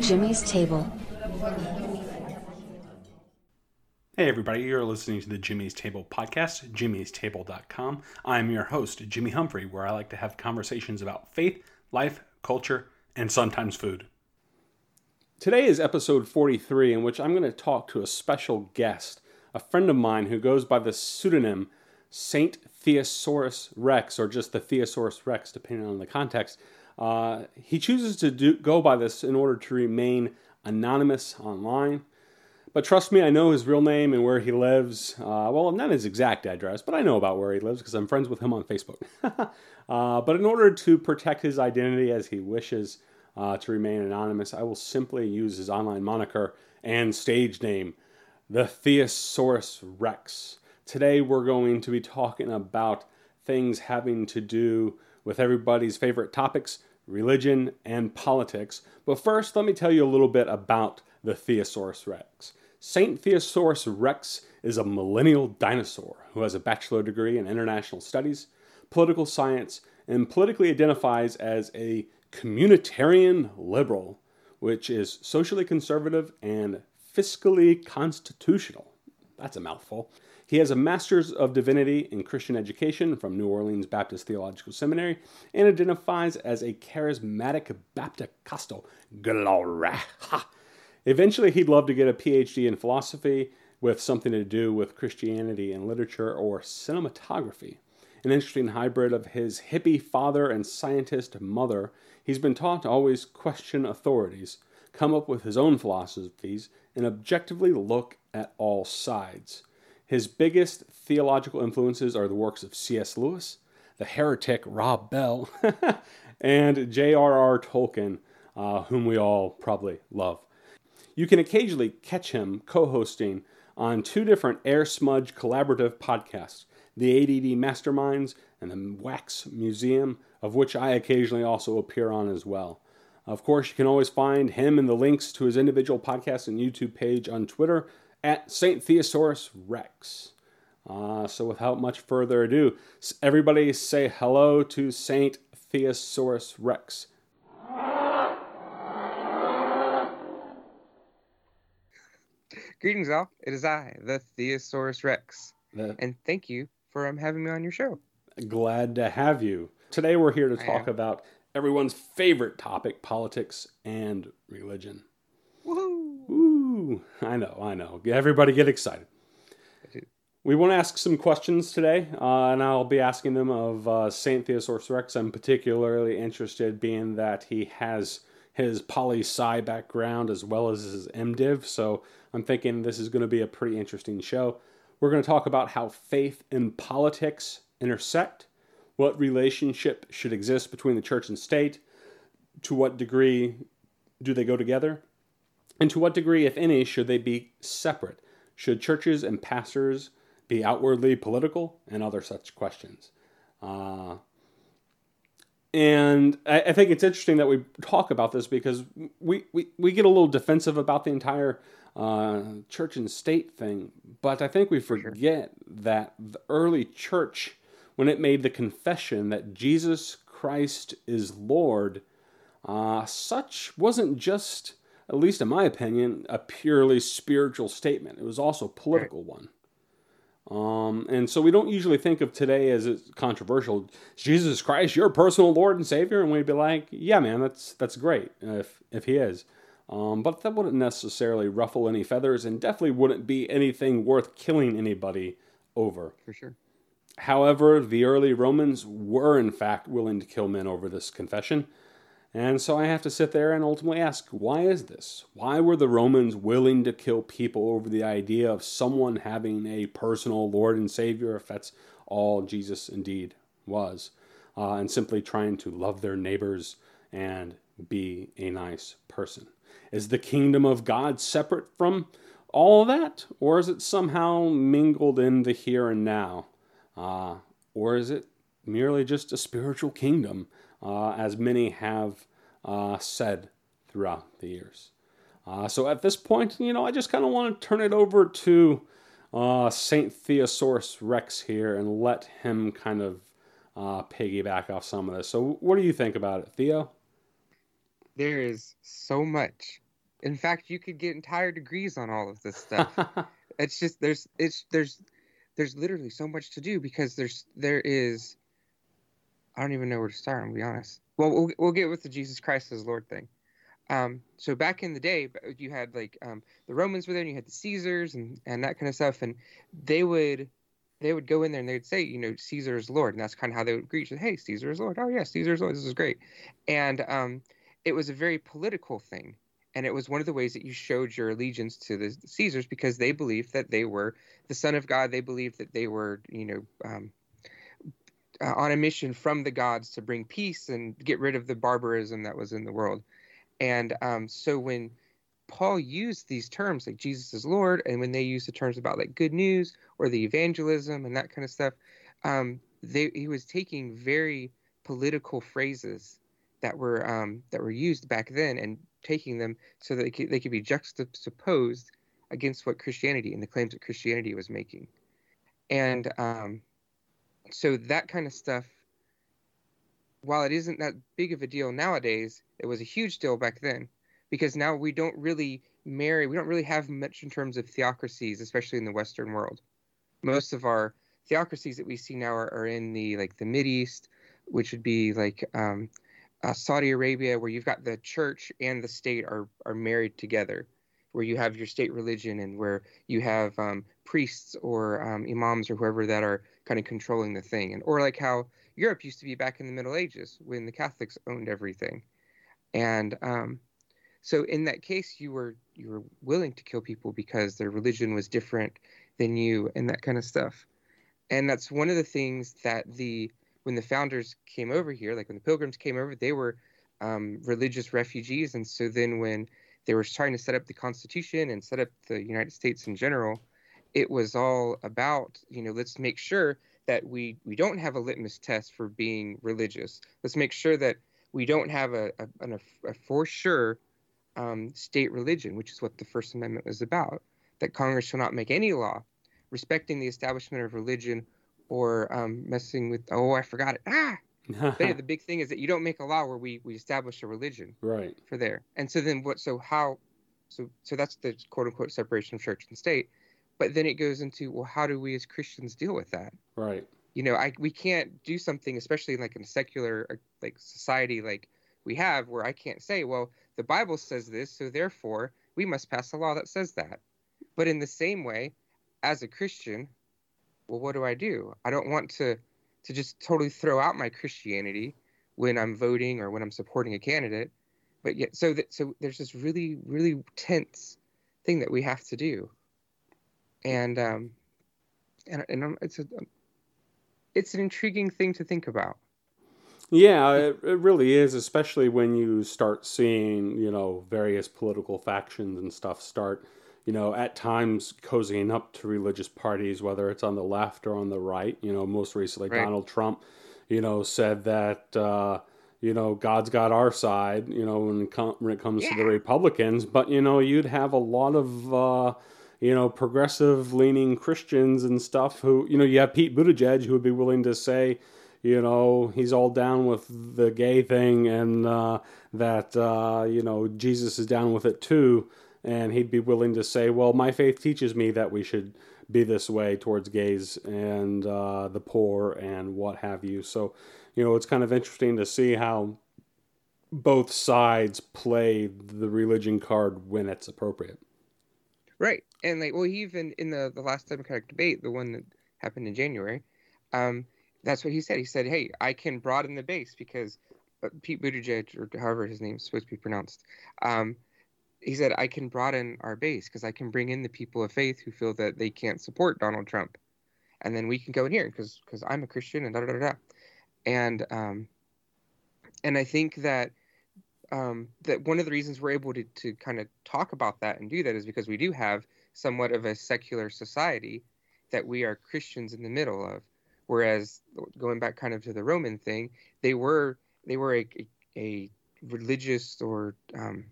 Jimmy's Table. Hey, everybody, you're listening to the Jimmy's Table podcast, jimmy'stable.com. I'm your host, Jimmy Humphrey, where I like to have conversations about faith, life, culture, and sometimes food. Today is episode 43, in which I'm going to talk to a special guest, a friend of mine who goes by the pseudonym Saint Theosaurus Rex, or just the Theosaurus Rex, depending on the context. Uh, he chooses to do, go by this in order to remain anonymous online. But trust me, I know his real name and where he lives. Uh, well, not his exact address, but I know about where he lives because I'm friends with him on Facebook. uh, but in order to protect his identity as he wishes uh, to remain anonymous, I will simply use his online moniker and stage name, the Theosaurus Rex. Today, we're going to be talking about things having to do with everybody's favorite topics religion and politics. But first, let me tell you a little bit about the Theosaurus Rex. St. Theosaurus Rex is a millennial dinosaur who has a bachelor degree in international studies, political science, and politically identifies as a communitarian liberal, which is socially conservative and fiscally constitutional. That's a mouthful. He has a Master's of Divinity in Christian Education from New Orleans Baptist Theological Seminary and identifies as a charismatic Baptist. Glory. Eventually, he'd love to get a PhD in philosophy with something to do with Christianity and literature or cinematography. An interesting hybrid of his hippie father and scientist mother, he's been taught to always question authorities, come up with his own philosophies, and objectively look at all sides. His biggest theological influences are the works of C.S. Lewis, the heretic Rob Bell, and J.R.R. Tolkien, uh, whom we all probably love. You can occasionally catch him co hosting on two different Air Smudge collaborative podcasts the ADD Masterminds and the Wax Museum, of which I occasionally also appear on as well. Of course, you can always find him and the links to his individual podcast and YouTube page on Twitter at St. Theosaurus Rex. Uh, so, without much further ado, everybody say hello to St. Theosaurus Rex. Greetings, all. It is I, the Theosaurus Rex. The... And thank you for um, having me on your show. Glad to have you. Today, we're here to talk about everyone's favorite topic politics and religion. I know, I know. Everybody get excited. We want to ask some questions today, uh, and I'll be asking them of uh, St. Theosaurus Rex. I'm particularly interested, being that he has his poli sci background as well as his MDiv, so I'm thinking this is going to be a pretty interesting show. We're going to talk about how faith and politics intersect, what relationship should exist between the church and state, to what degree do they go together, and to what degree, if any, should they be separate? Should churches and pastors be outwardly political? And other such questions. Uh, and I, I, think it's interesting that we talk about this because we, we, we get a little defensive about the entire uh, church and state thing. But I think we forget that the early church, when it made the confession that Jesus Christ is Lord, uh, such wasn't just at least in my opinion, a purely spiritual statement. It was also a political one. Um, and so we don't usually think of today as it's controversial. Jesus Christ, your personal Lord and Savior, and we'd be like, yeah, man, that's that's great if if He is. Um, but that wouldn't necessarily ruffle any feathers, and definitely wouldn't be anything worth killing anybody over. For sure. However, the early Romans were in fact willing to kill men over this confession. And so I have to sit there and ultimately ask, why is this? Why were the Romans willing to kill people over the idea of someone having a personal Lord and Savior, if that's all Jesus indeed was, uh, and simply trying to love their neighbors and be a nice person? Is the kingdom of God separate from all that, or is it somehow mingled in the here and now? Uh, or is it merely just a spiritual kingdom? uh, as many have uh, said throughout the years. Uh, so at this point, you know, I just kind of want to turn it over to uh, Saint Theosaurus Rex here and let him kind of uh, piggyback off some of this. So, what do you think about it, Theo? there is so much. In fact, you could get entire degrees on all of this stuff. it's just there's it's there's there's literally so much to do because there's there is I don't even know where to start. I'm gonna be honest. Well, we'll we'll get with the Jesus Christ as Lord thing. Um, so back in the day, you had like um, the Romans were there, and you had the Caesars and and that kind of stuff, and they would they would go in there and they'd say, you know, Caesar is Lord, and that's kind of how they would greet you. Hey, Caesar is Lord. Oh yeah, Caesar is Lord. This is great, and um, it was a very political thing, and it was one of the ways that you showed your allegiance to the Caesars because they believed that they were the Son of God. They believed that they were, you know. Uh, on a mission from the gods to bring peace and get rid of the barbarism that was in the world. And um, so when Paul used these terms like Jesus is Lord, and when they used the terms about like good news or the evangelism and that kind of stuff, um, they, he was taking very political phrases that were um, that were used back then and taking them so that they could, they could be juxtaposed against what Christianity and the claims that Christianity was making. And um, so that kind of stuff, while it isn't that big of a deal nowadays, it was a huge deal back then because now we don't really marry, we don't really have much in terms of theocracies, especially in the Western world. Most of our theocracies that we see now are, are in the like the Mid East, which would be like um, uh, Saudi Arabia, where you've got the church and the state are are married together, where you have your state religion and where you have um, priests or um, imams or whoever that are kind of controlling the thing, and or like how Europe used to be back in the Middle Ages when the Catholics owned everything, and um, so in that case, you were you were willing to kill people because their religion was different than you and that kind of stuff, and that's one of the things that the when the founders came over here, like when the pilgrims came over, they were um, religious refugees, and so then when they were trying to set up the Constitution and set up the United States in general, it was all about you know let's make sure that we we don't have a litmus test for being religious. Let's make sure that we don't have a, a, a, a for sure um, state religion, which is what the First Amendment was about. That Congress shall not make any law respecting the establishment of religion or um, messing with. Oh, I forgot it. Ah. Yeah, the big thing is that you don't make a law where we we establish a religion. Right. For there, and so then what? So how? So so that's the quote unquote separation of church and state. But then it goes into well, how do we as Christians deal with that? Right. You know, I we can't do something, especially like in a secular uh, like society like we have, where I can't say, well, the Bible says this, so therefore we must pass a law that says that. But in the same way, as a Christian, well, what do I do? I don't want to to just totally throw out my Christianity when I'm voting or when I'm supporting a candidate. But yet, so that so there's this really really tense thing that we have to do, and um, and and it's a it's an intriguing thing to think about. Yeah, it, it really is, especially when you start seeing, you know, various political factions and stuff start, you know, at times cozying up to religious parties, whether it's on the left or on the right. You know, most recently, right. Donald Trump, you know, said that, uh, you know, God's got our side, you know, when it, com- when it comes yeah. to the Republicans. But, you know, you'd have a lot of, uh, you know, progressive leaning Christians and stuff who, you know, you have Pete Buttigieg who would be willing to say, you know, he's all down with the gay thing and uh, that, uh, you know, Jesus is down with it too. And he'd be willing to say, well, my faith teaches me that we should be this way towards gays and uh, the poor and what have you. So, you know, it's kind of interesting to see how both sides play the religion card when it's appropriate. Right. And like, well, even in the, the last Democratic debate, the one that happened in January, um, that's what he said. He said, "Hey, I can broaden the base because uh, Pete Buttigieg, or however his name's supposed to be pronounced, um, he said I can broaden our base because I can bring in the people of faith who feel that they can't support Donald Trump, and then we can go in here because because I'm a Christian and da da da and um, and I think that." Um, that one of the reasons we're able to, to kind of talk about that and do that is because we do have somewhat of a secular society that we are Christians in the middle of. Whereas going back kind of to the Roman thing, they were they were a, a, religious or um,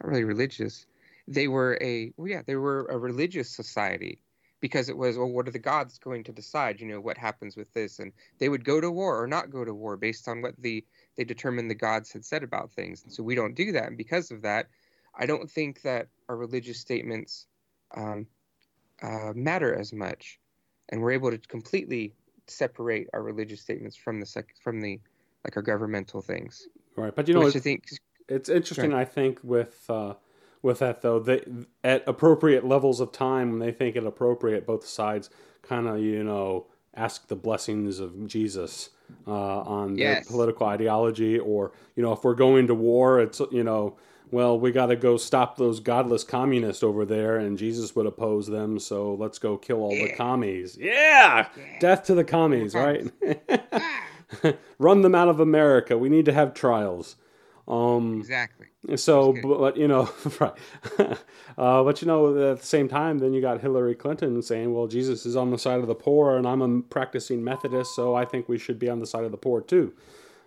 not really religious. They were a well, yeah, they were a religious society because it was, well, what are the gods going to decide? You know, what happens with this? And they would go to war or not go to war based on what the they determined the gods had said about things. And so we don't do that. And because of that, I don't think that our religious statements um, uh, matter as much, and we're able to completely separate our religious statements from the sec- from the like our governmental things. Right, but you know, Which I think it's interesting. I think with uh, with that though, they at appropriate levels of time when they think it appropriate, both sides kind of you know ask the blessings of Jesus uh, on Yes. their political ideology, or you know if we're going to war, it's you know. Well, we got to go stop those godless communists over there, and Jesus would oppose them. So let's go kill all the commies. Yeah, Yeah. death to the commies, commies. right? Run them out of America. We need to have trials. Um, exactly. so, but you know, right? uh, but you know, at the same time, then you got Hillary Clinton saying, "Well, Jesus is on the side of the poor, and I'm a practicing Methodist, so I think we should be on the side of the poor too."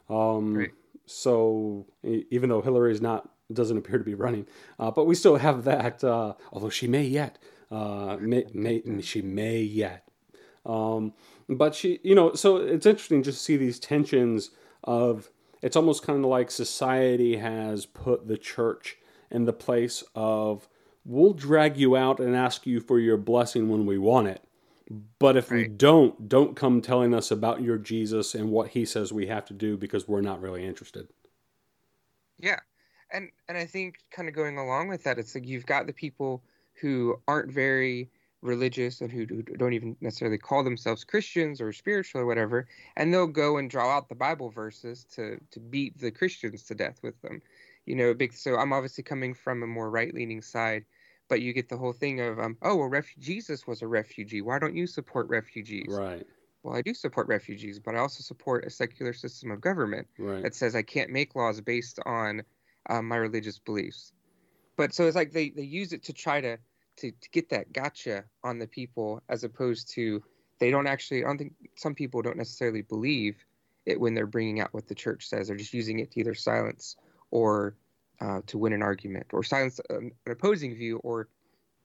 Um, Right. So, even though Hillary is not doesn't appear to be running, uh, but we still have that. Uh, although she may yet, uh, may, may she may yet. Um, but she, you know, so it's interesting just to see these tensions of it's almost kind of like society has put the church in the place of we'll drag you out and ask you for your blessing when we want it. But if we don't, don't come telling us about your Jesus and what he says we have to do because we're not really interested. Yeah, and and I think kind of going along with that, it's like you've got the people who aren't very religious and who, who don't even necessarily call themselves Christians or spiritual or whatever, and they'll go and draw out the Bible verses to to beat the Christians to death with them. You know, big. So I'm obviously coming from a more right leaning side, but you get the whole thing of um, oh well, refu- Jesus was a refugee. Why don't you support refugees? Right, Well, I do support refugees, but I also support a secular system of government right. that says I can't make laws based on um, my religious beliefs. But so it's like they, they use it to try to, to to get that gotcha on the people, as opposed to they don't actually. I don't think some people don't necessarily believe it when they're bringing out what the church says. They're just using it to either silence or uh, to win an argument, or silence an, opposing view, or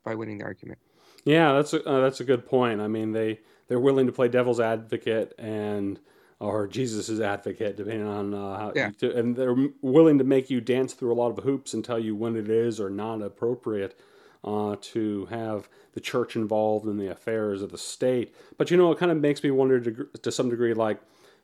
by winning the argument. Yeah, that's a, uh, that's a good point. I mean, they they're willing to play devil's advocate and or Jesus's advocate, depending on uh, how. Yeah. You, and they're willing to make you dance through a lot of hoops and tell you when it is or not appropriate uh, to have the church involved in the affairs of the state. But you know, it kind of makes me wonder to, to some degree, like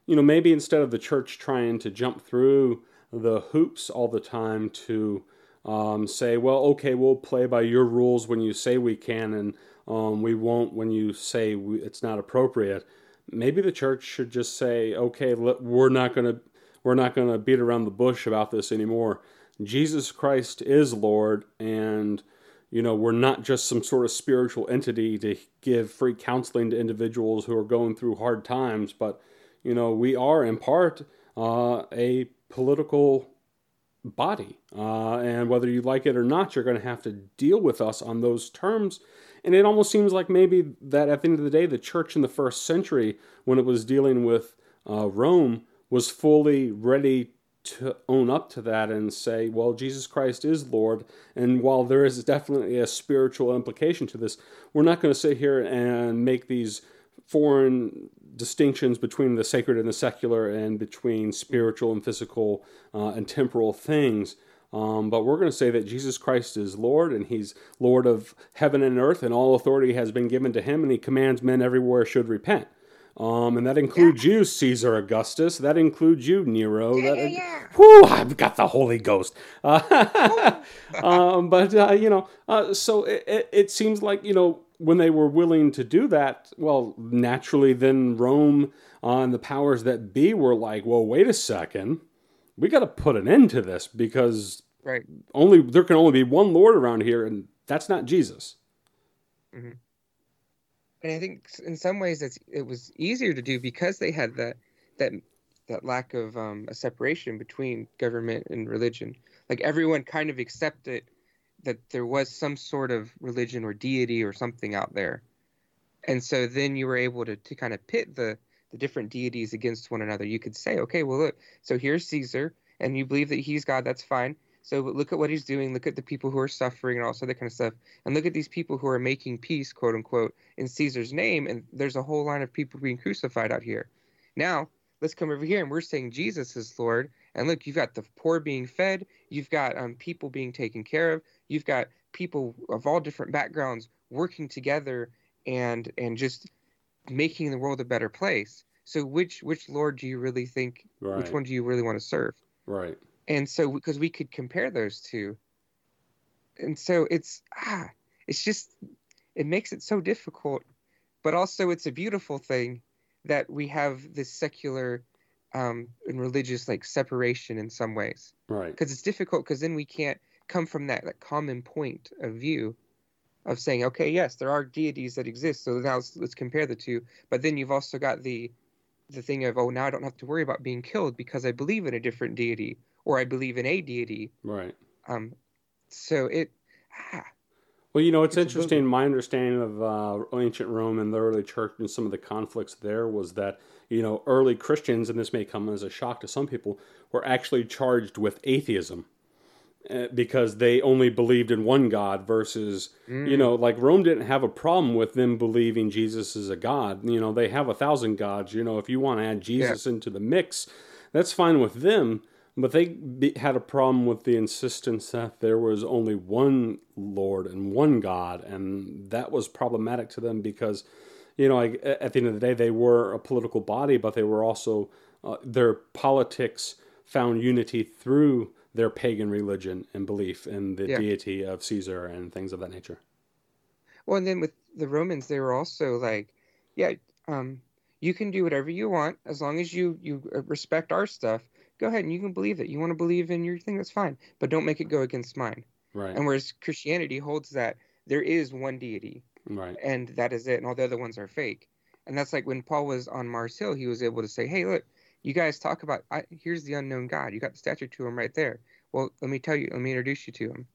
you know, maybe instead of the church trying to jump through the hoops all the time to um, say, well, okay, we'll play by your rules when you say we can, and um, we won't when you say we, it's not appropriate. Maybe the church should just say, okay, let, we're not gonna we're not gonna beat around the bush about this anymore. Jesus Christ is Lord, and you know we're not just some sort of spiritual entity to give free counseling to individuals who are going through hard times, but you know we are in part uh, a political body. Uh, and whether you like it or not, you're going to have to deal with us on those terms. And it almost seems like maybe that at the end of the day, the church in the first century, when it was dealing with uh, Rome, was fully ready to own up to that and say, well, Jesus Christ is Lord. And while there is definitely a spiritual implication to this, we're not going to sit here and make these foreign distinctions between the sacred and the secular and between spiritual and physical uh, and temporal things. Um, but we're going to say that Jesus Christ is Lord and He's Lord of heaven and earth, and all authority has been given to Him, and He commands men everywhere should repent. Um, and that includes you, Caesar Augustus. That includes you, Nero. Yeah, that, yeah, yeah. Whew, I've got the Holy Ghost. Uh, um, but, uh, you know, uh, so it, it, it seems like, you know, when they were willing to do that, well, naturally, then Rome uh, and the powers that be were like, well, wait a second. We got to put an end to this because Right. only there can only be one Lord around here, and that's not Jesus. And I think in some ways it was easier to do because they had that that that lack of um, a separation between government and religion. Like everyone kind of accepted that there was some sort of religion or deity or something out there, and so then you were able to to kind of pit the the different deities against one another. You could say, okay, well look, so here's Caesar, and you believe that he's God, that's fine. So look at what he's doing. Look at the people who are suffering and all that kind of stuff. And look at these people who are making peace, quote unquote, in Caesar's name. And there's a whole line of people being crucified out here. Now, let's come over here and we're saying Jesus is Lord. And look, you've got the poor being fed. You've got um, people being taken care of. You've got people of all different backgrounds working together and and just making the world a better place. So which which Lord do you really think? Right. Which one do you really want to serve? Right. And so because we could compare those two, and so it's ah, it's just it makes it so difficult, but also it's a beautiful thing that we have this secular um, and religious like separation in some ways. Right. Because it's difficult because then we can't come from that, that common point of view of saying, okay, yes, there are deities that exist, so now let's, let's compare the two. But then you've also got the the thing of, oh, now I don't have to worry about being killed because I believe in a different deity or I believe in a deity. Right. Um, so it. Ah, Well, you know, it's, It's interesting. My understanding of uh, ancient Rome and the early church and some of the conflicts there was that, you know, early Christians, and this may come as a shock to some people, were actually charged with atheism uh, because they only believed in one God versus, mm, you know, like Rome didn't have a problem with them believing Jesus is a God. You know, they have a thousand gods. You know, if you want to add Jesus into the mix, that's fine with them. But they be, had a problem with the insistence that there was only one Lord and one God, and that was problematic to them because, you know, like, at the end of the day, they were a political body, but they were also uh, their politics found unity through their pagan religion and belief in the Yeah. deity of Caesar and things of that nature. Well, and then with the Romans, they were also like, yeah, um, you can do whatever you want as long as you you uh, respect our stuff. Go ahead and you can believe it. You want to believe in your thing, that's fine, but don't make it go against mine. Right. And whereas Christianity holds that there is one deity, Right. and that is it, and all the other ones are fake. And that's like when Paul was on Mars Hill, he was able to say, "Hey, look, you guys talk about I, here's the unknown God. You got the statue to him right there. Well, let me tell you, let me introduce you to him."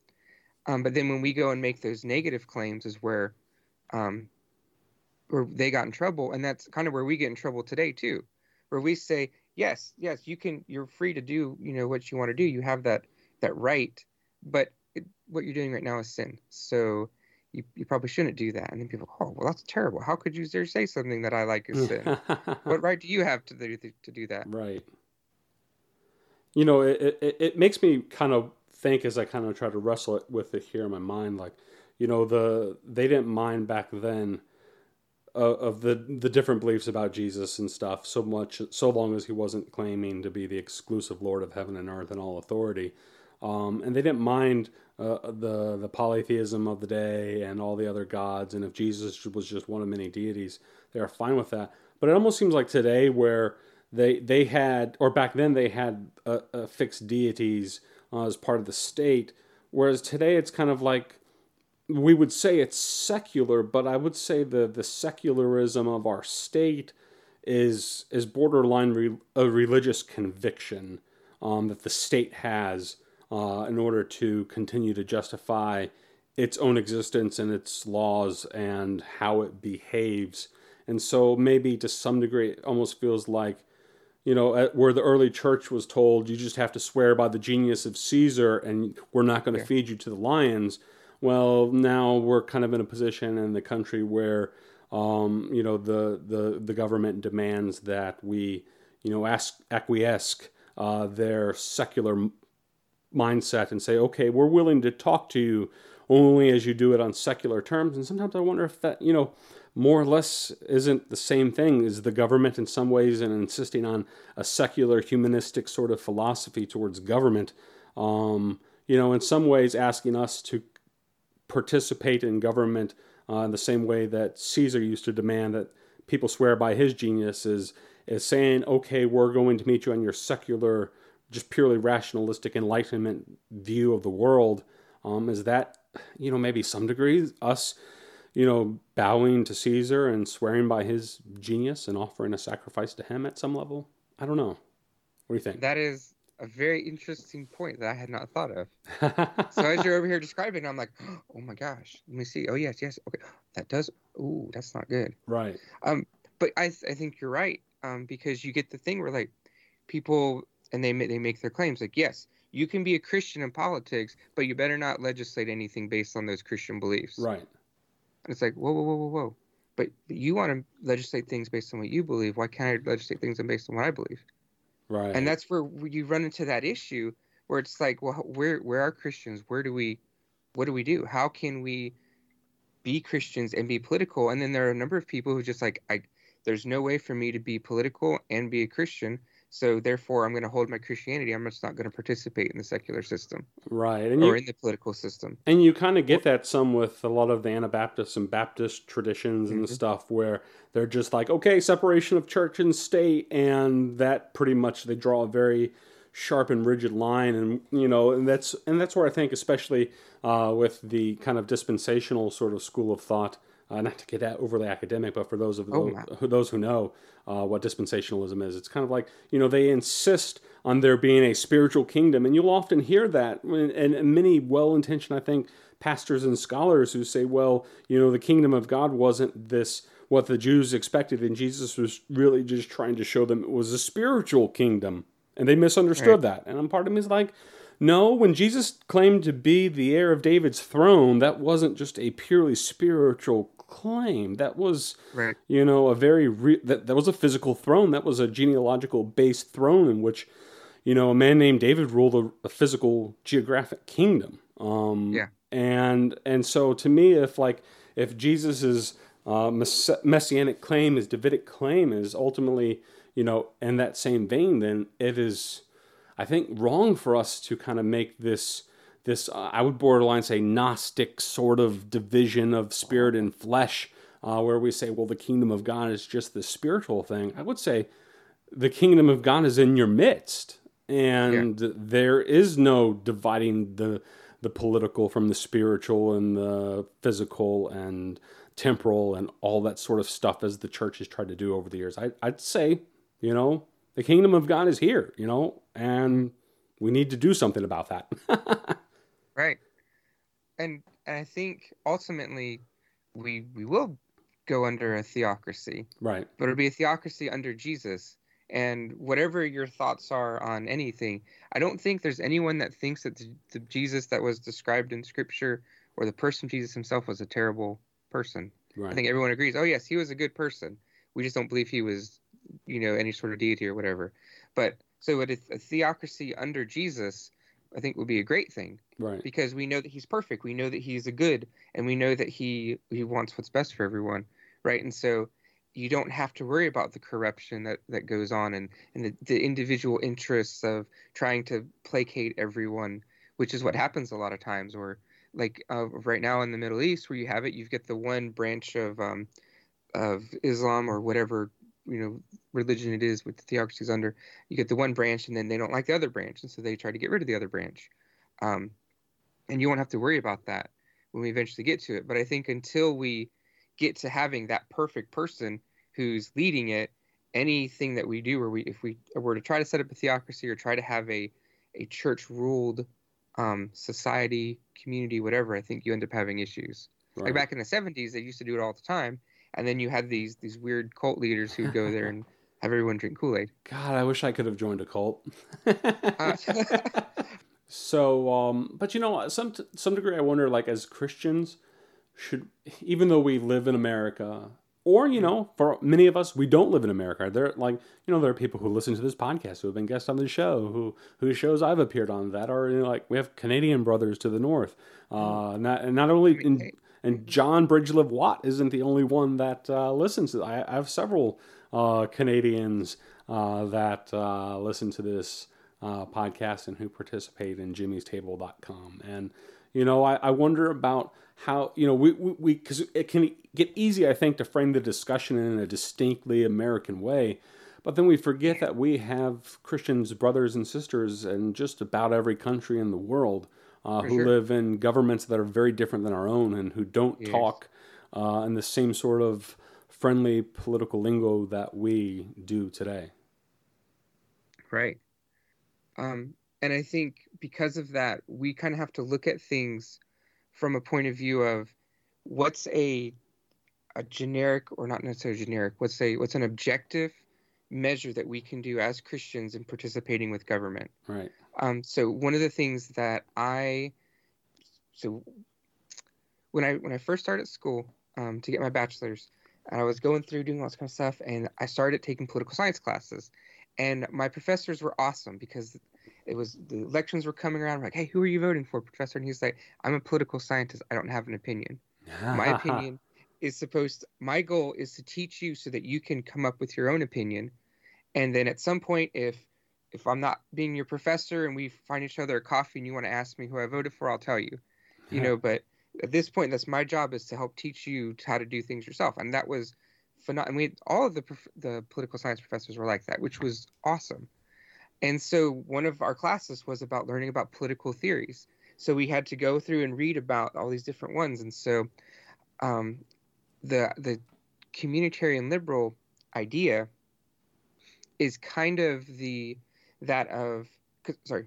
Um, but then when we go and make those negative claims, is where, um, where they got in trouble, and that's kind of where we get in trouble today too, where we say, "Yes, yes, you can. You're free to do, you know, what you want to do. You have that that right, but it, what you're doing right now is sin. So." You, you probably shouldn't do that. And then people, oh, well, that's terrible. How could you dare say something that I like is sin? what right do you have to do to do that? Right. You know, it, it, it makes me kind of think as I kind of try to wrestle it with it here in my mind, like, you know, the they didn't mind back then of the the different beliefs about Jesus and stuff so much, so long as he wasn't claiming to be the exclusive Lord of heaven and earth and all authority. Um, and they didn't mind uh, the the polytheism of the day and all the other gods. And if Jesus was just one of many deities, they are fine with that. But it almost seems like today, where they they had, or back then they had uh, uh, fixed deities uh, as part of the state, whereas today it's kind of like we would say it's secular, but I would say the the secularism of our state is is borderline re, a religious conviction um, that the state has uh, in order to continue to justify its own existence and its laws and how it behaves. And so maybe to some degree it almost feels like, you know, where the early church was told you just have to swear by the genius of Caesar and we're not going to Yeah. feed you to the lions. Well, now we're kind of in a position in the country where, um, you know, the, the, the government demands that we, you know, ask, acquiesce uh, their secular mindset and say, okay, we're willing to talk to you only as you do it on secular terms. And sometimes I wonder if that, you know, more or less isn't the same thing as the government in some ways and insisting on a secular humanistic sort of philosophy towards government. Um, you know, in some ways asking us to participate in government uh, in the same way that Caesar used to demand that people swear by his genius is, is saying, okay, we're going to meet you on your secular, just purely rationalistic enlightenment view of the world. Um, is that, you know, maybe some degree us, you know, bowing to Caesar and swearing by his genius and offering a sacrifice to him at some level? I don't know. What do you think? That is a very interesting point that I had not thought of. So as you're over here describing, I'm like, oh my gosh, let me see. Oh yes, yes, okay, that does. Ooh, that's not good. right. Um, But I, I think you're right, um, because you get the thing where like people and they they make their claims like, yes, you can be a Christian in politics, but you better not legislate anything based on those Christian beliefs. Right. And it's like, whoa, whoa, whoa, whoa, whoa. But you want to legislate things based on what you believe. Why can't I legislate things based on what I believe? Right. And that's where you run into that issue where it's like, well, where where are Christians? Where do we, what do we do? How can we be Christians and be political? And then there are a number of people who just like, I, there's no way for me to be political and be a Christian. So therefore, I'm going to hold my Christianity. I'm just not going to participate in the secular system, right? And or you, in the political system. and you kind of get that some with a lot of the Anabaptists and Baptist traditions and Mhm. stuff, where they're just like, okay, separation of church and state, and that pretty much they draw a very sharp and rigid line, and you know, and that's and that's where I think, especially uh, with the kind of dispensational sort of school of thought. Uh, not to get that overly academic, but for those of Oh, those, wow. who, those who know uh, what dispensationalism is, it's kind of like you know they insist on there being a spiritual kingdom, and you'll often hear that, when- and, and many well-intentioned, I think, pastors and scholars who say, well, you know, the kingdom of God wasn't this what the Jews expected, and Jesus was really just trying to show them it was a spiritual kingdom, and they misunderstood that. And part of me is like, no, when Jesus claimed to be the heir of David's throne, that wasn't just a purely spiritual claim. That was, Right. you know, a very re- that that was a physical throne. That was a genealogical based throne in which, you know, a man named David ruled a, a physical geographic kingdom. Um, Yeah. And and so to me, if like if Jesus's uh, mess- messianic claim, his Davidic claim, is ultimately, you know, in that same vein, then it is, I think, wrong for us to kind of make this this uh, I would borderline say Gnostic sort of division of spirit and flesh, uh, where we say, well, the kingdom of God is just the spiritual thing. I would say the kingdom of God is in your midst, and there is no dividing the the political from the spiritual and the physical and temporal and all that sort of stuff as the church has tried to do over the years. I, I'd say, you know, the kingdom of God is here, you know, and we need to do something about that. Right. And and I think ultimately we we will go under a theocracy, right. but it'll be a theocracy under Jesus. And whatever your thoughts are on anything, I don't think there's anyone that thinks that the, the Jesus that was described in Scripture or the person Jesus himself was a terrible person. Right. I think everyone agrees. Oh yes, he was a good person. We just don't believe he was, you know, any sort of deity or whatever. But so a, a theocracy under Jesus, I think would be a great thing right. because we know that he's perfect. We know that he's a good, and we know that he he wants what's best for everyone, right? And so you don't have to worry about the corruption that that goes on and and the, the individual interests of trying to placate everyone, which is what happens a lot of times. Or like uh, right now in the Middle East, where you have it, you've got the one branch of um, of Islam or whatever you know religion it is with the theocracies under. You get the one branch, and then they don't like the other branch, and so they try to get rid of the other branch. Um, and you won't have to worry about that when we eventually get to it. But I think until we get to having that perfect person who's leading it, anything that we do, or we if we were to try to set up a theocracy or try to have a a church ruled um, society, community, whatever, I think you end up having issues. right. Like back in the '70s, they used to do it all the time, and then you had these these weird cult leaders who'd go there and have everyone drink Kool Aid. God, I wish I could have joined a cult. Uh, so, um, but you know, some to some degree, I wonder, like as Christians, should even though we live in America, or you know, for many of us, we don't live in America. There, like you know, there are people who listen to this podcast who have been guests on the show, who whose shows I've appeared on that are you know, like we have Canadian brothers to the north. Uh, not and not only in and John Bridgelive Watt isn't the only one that uh, listens to. I, I have several uh, Canadians uh, that uh, listen to this uh, podcast and who participate in Jimmy'sTable.com. And you know, I, I wonder about how you know we we because it can get easy, I think, to frame the discussion in a distinctly American way. But then we forget that we have Christians, brothers and sisters, in just about every country in the world uh, who sure. live in governments that are very different than our own and who don't Yes. talk uh, in the same sort of friendly political lingo that we do today. Right. Um, and I think because of that, we kind of have to look at things from a point of view of what's a a generic or not necessarily generic. What's a what's an objective measure that we can do as Christians in participating with government. Right. Um, so one of the things that I so when I when I first started school um, to get my bachelor's, and I was going through doing all this kind of stuff, and I started taking political science classes, and my professors were awesome because it was the elections were coming around. I'm like, hey, who are you voting for, professor? And he's like, I'm a political scientist. I don't have an opinion. My opinion is supposed. My goal is to teach you so that you can come up with your own opinion, and then at some point, if if I'm not being your professor and we find each other a coffee and you want to ask me who I voted for, I'll tell you. You know, but at this point, that's my job is to help teach you how to do things yourself, and that was phenomenal. And we all of the the political science professors were like that, which was awesome. And so one of our classes was about learning about political theories. So we had to go through and read about all these different ones. And so um, the the communitarian liberal idea is kind of the that of cause, sorry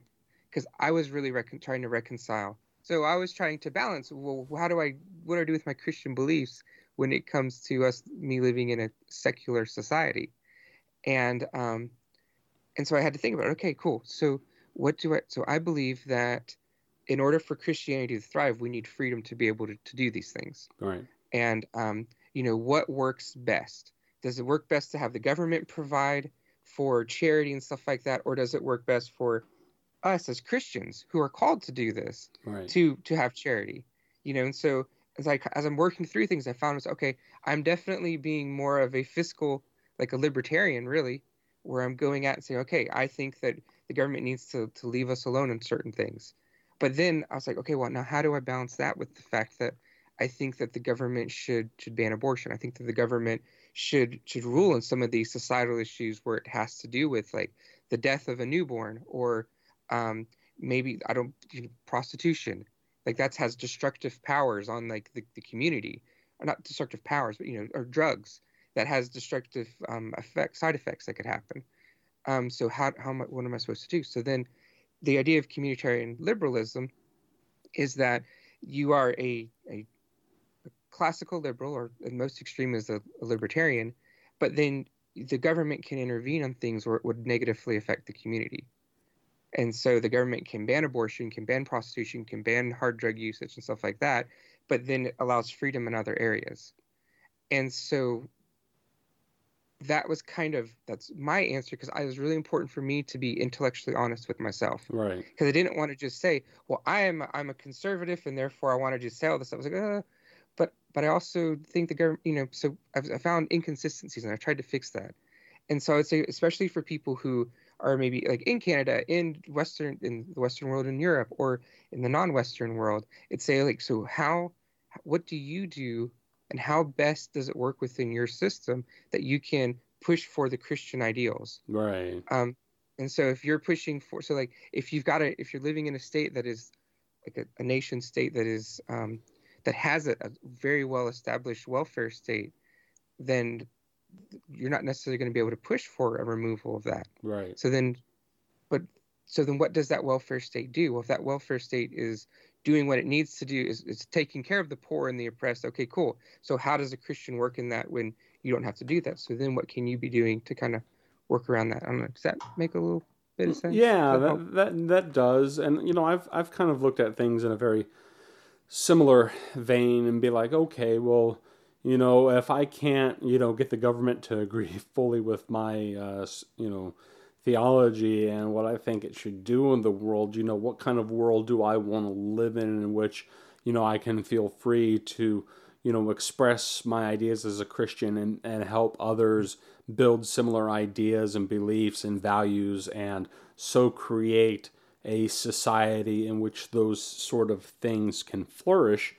because I was really trying to reconcile. So I was trying to balance. Well, how do I what do I do with my Christian beliefs when it comes to us me living in a secular society, and um, and so I had to think about okay, cool. So what do I? So I believe that in order for Christianity to thrive, we need freedom to be able to, to do these things. Right. And um, you know what works best? Does it work best to have the government provide for charity and stuff like that, or does it work best for us as Christians who are called to do this right. to to have charity? You know, and so as I as I'm working through things, I found was okay. I'm definitely being more of a fiscal, like a libertarian, really, where I'm going at and saying, okay, I think that the government needs to to leave us alone in certain things. But then I was like, okay, well, now how do I balance that with the fact that I think that the government should should ban abortion. I think that the government should should rule on some of these societal issues where it has to do with like the death of a newborn or um, maybe I don't you know, prostitution. Like that has destructive powers on like the, the community, or not destructive powers, but you know, or drugs that has destructive um, effects, side effects that could happen. Um, so how how am I, what am I supposed to do? So then, the idea of communitarian liberalism is that you are a, a classical liberal, or the most extreme is a, a libertarian, but then the government can intervene on things where it would negatively affect the community. And so the government can ban abortion, can ban prostitution, can ban hard drug usage and stuff like that, but then it allows freedom in other areas. And so that was kind of that's my answer because I was really important for me to be intellectually honest with myself. Right. Because I didn't want to just say, "Well, I am I'm a conservative, and therefore I want to just say all this stuff." I was like, uh, but but I also think the government, you know, so I've, I found inconsistencies and I've tried to fix that. And so I would say, especially for people who are maybe like in Canada, in Western, in the Western world, in Europe, or in the non-Western world, it's say like, so how, what do you do, and how best does it work within your system that you can push for the Christian ideals? Right. Um, and so if you're pushing for, so like if you've got a, if you're living in a state that is like a, a nation state that is um, that has a, a very well established welfare state, then you're not necessarily going to be able to push for a removal of that. Right. So then, but so then what does that welfare state do? Well, if that welfare state is doing what it needs to do, is, is taking care of the poor and the oppressed, okay, cool. So how does a Christian work in that when you don't have to do that? So then what can you be doing to kind of work around that? I don't know. Does that make a little bit of sense? Yeah, that that, that that does. And you know, I've I've kind of looked at things in a very similar vein and be like, okay, well, you know, if I can't, you know, get the government to agree fully with my, uh, you know, theology and what I think it should do in the world, you know, what kind of world do I want to live in in which, you know, I can feel free to, you know, express my ideas as a Christian and, and help others build similar ideas and beliefs and values and so create a society in which those sort of things can flourish.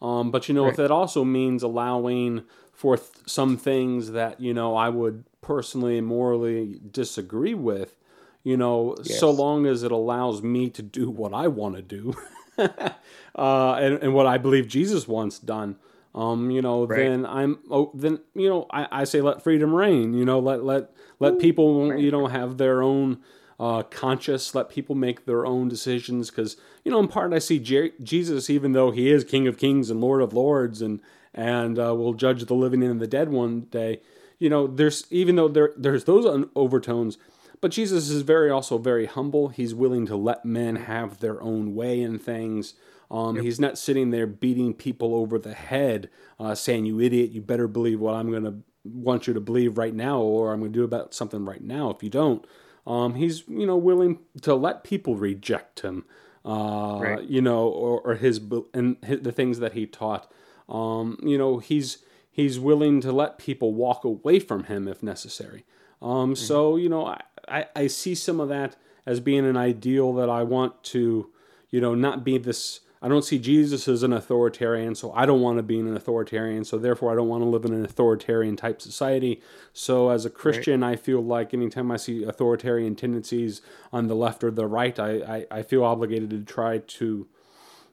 Um, but you know, if that also means allowing for th- some things that you know I would personally and morally disagree with, you know, so long as it allows me to do what I want to do, uh, and, and what I believe Jesus wants done, um, you know, Right. then I'm oh, then you know I, I say let freedom reign. You know, let let let people right. you know have their own uh, conscious. Let people make their own decisions because you know in part I see Je- Jesus, even though he is King of Kings and Lord of Lords, and and uh, will judge the living and the dead one day. you know, there's even though there there's those overtones, but Jesus is very also very humble. He's willing to let men have their own way in things. Um, yep. He's not sitting there beating people over the head, uh, saying, "You idiot! You better believe what I'm going to want you to believe right now, or I'm going to do about something right now. If you don't." Um, he's you know willing to let people reject him, uh, right. you know, or, or his and his, the things that he taught. Um, you know, he's he's willing to let people walk away from him if necessary. Um, mm-hmm. So you know, I, I, I see some of that as being an ideal that I want to, you know, not be this I don't see Jesus as an authoritarian, so I don't want to be an authoritarian, so therefore I don't want to live in an authoritarian type society. So as a Christian, right. I feel like anytime I see authoritarian tendencies on the left or the right, I, I, I feel obligated to try to,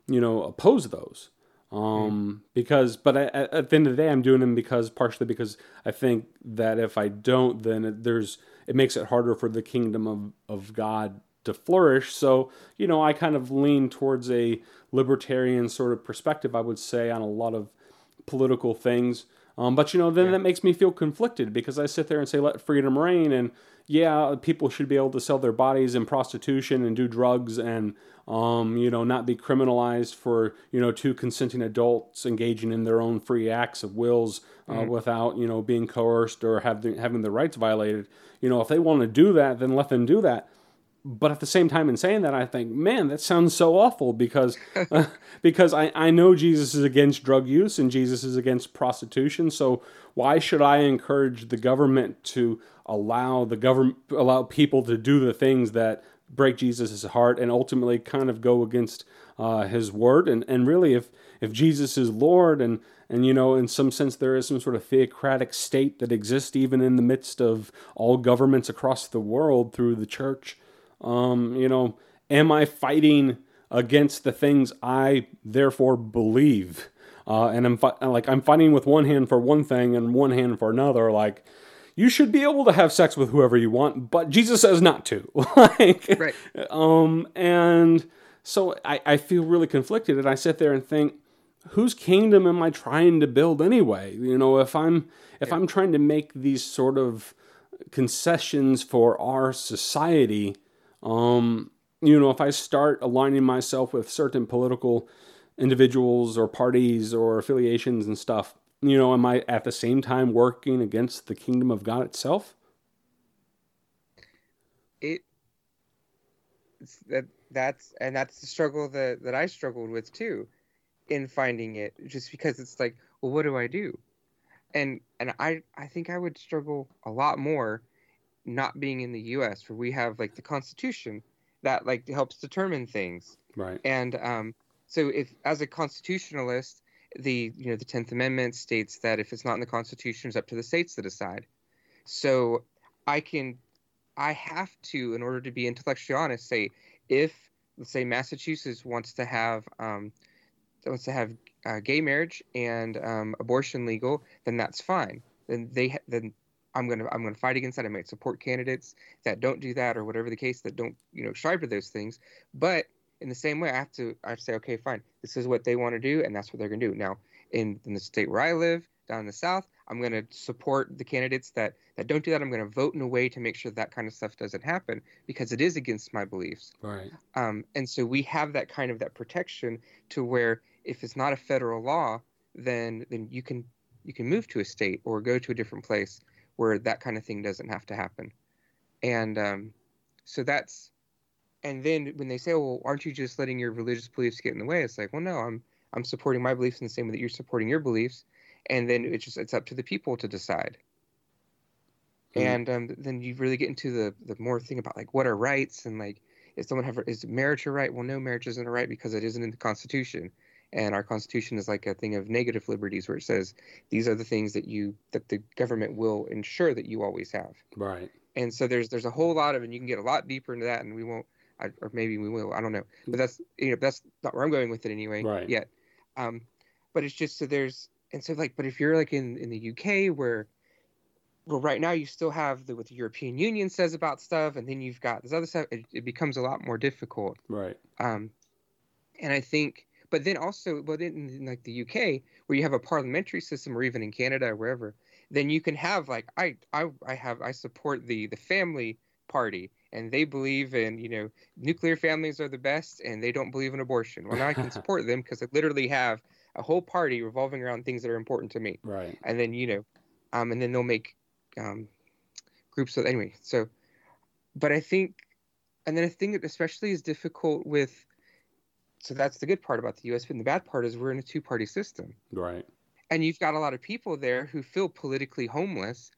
you know, oppose those. Um, mm. because, but I, at the end of the day, I'm doing them because partially because I think that if I don't, then it, there's it makes it harder for the kingdom of, of God to flourish. So, you know, I kind of lean towards a libertarian sort of perspective, I would say, on a lot of political things. Um, but, you know, then yeah. that makes me feel conflicted because I sit there and say, let freedom reign. And yeah, people should be able to sell their bodies in prostitution and do drugs and, um, you know, not be criminalized for, you know, two consenting adults engaging in their own free acts of wills uh, mm-hmm. without, you know, being coerced or have the, having their rights violated. You know, if they want to do that, then let them do that but at the same time in saying that i think man that sounds so awful because because I, I know jesus is against drug use and jesus is against prostitution. So why should i encourage the government to allow the government allow people to do the things that break jesus' heart and ultimately kind of go against uh, his word? And and really if if jesus is lord and and you know in some sense there is some sort of theocratic state that exists even in the midst of all governments across the world through the church um, you know, am I fighting against the things I therefore believe? Uh, and I'm fi- like I'm fighting with one hand for one thing and one hand for another. Like you should be able to have sex with whoever you want, but Jesus says not to. like, right. Um, and so I, I feel really conflicted, and I sit there and think, whose kingdom am I trying to build anyway? You know, if I'm if yeah. I'm trying to make these sort of concessions for our society, um, you know, if I start aligning myself with certain political individuals or parties or affiliations and stuff, you know, am I at the same time working against the kingdom of God itself? It that that's and that's the struggle that that I struggled with too in finding it just because it's like, well, what do I do? And and I I think I would struggle a lot more not being in the U.S., where we have like the Constitution that like helps determine things. Right. And um, so if as a constitutionalist, the you know the Tenth Amendment states that if it's not in the Constitution, it's up to the states to decide. So I can, I have to, in order to be intellectually honest, say if let's say Massachusetts wants to have um, wants to have uh, gay marriage and um, abortion legal, then that's fine. Then they then I'm gonna I'm gonna fight against that. I might support candidates that don't do that or whatever the case that don't you know strive for those things. But in the same way, I have to I have to say okay, fine. This is what they want to do, and that's what they're gonna do. Now, in in the state where I live, down in the South, I'm gonna support the candidates that that don't do that. I'm gonna vote in a way to make sure that kind of stuff doesn't happen because it is against my beliefs. Right. Um, and so we have that kind of that protection to where if it's not a federal law, then then you can you can move to a state or go to a different place where that kind of thing doesn't have to happen. And um, so that's, and then when they say, well, aren't you just letting your religious beliefs get in the way? It's like, well, no, I'm I'm supporting my beliefs in the same way that you're supporting your beliefs, and then it's just it's up to the people to decide. Mm. And um, then you really get into the the more thing about like what are rights and like is someone have is marriage a right? Well, no, marriage isn't a right because it isn't in the Constitution and our constitution is like a thing of negative liberties where it says these are the things that you that the government will ensure that you always have. Right. And so there's there's a whole lot of and you can get a lot deeper into that and we won't I, or maybe we will i don't know. But that's you know that's not where i'm going with it anyway right. yet. Um but it's just so there's and so like but if you're like in in the uk where well right now you still have the what the european union says about stuff and then you've got this other stuff it, it becomes a lot more difficult. Right. Um and i think but then also, but in, in like the UK, where you have a parliamentary system, or even in Canada or wherever, then you can have like I I I have I support the the family party and they believe in you know nuclear families are the best and they don't believe in abortion. Well, now I can support them because I literally have a whole party revolving around things that are important to me. Right. And then you know, um, and then they'll make um, groups of anyway. So, but I think, and then I think that especially is difficult with. So that's the good part about the U.S. But the bad part is we're in a two-party system. Right. And you've got a lot of people there who feel politically homeless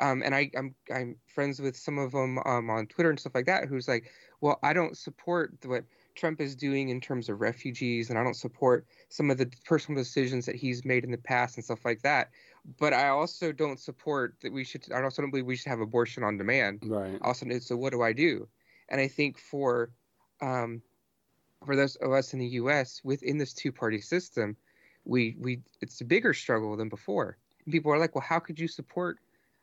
um, and I, I'm I'm friends with some of them um, on Twitter and stuff like that. Who's like, well, I don't support what Trump is doing in terms of refugees, and I don't support some of the personal decisions that he's made in the past and stuff like that. But I also don't support that we should. I also don't believe we should have abortion on demand. Right. Also, so what do I do? And I think for um, for those of us in the U.S. within this two-party system, we we it's a bigger struggle than before. And people are like, well, how could you support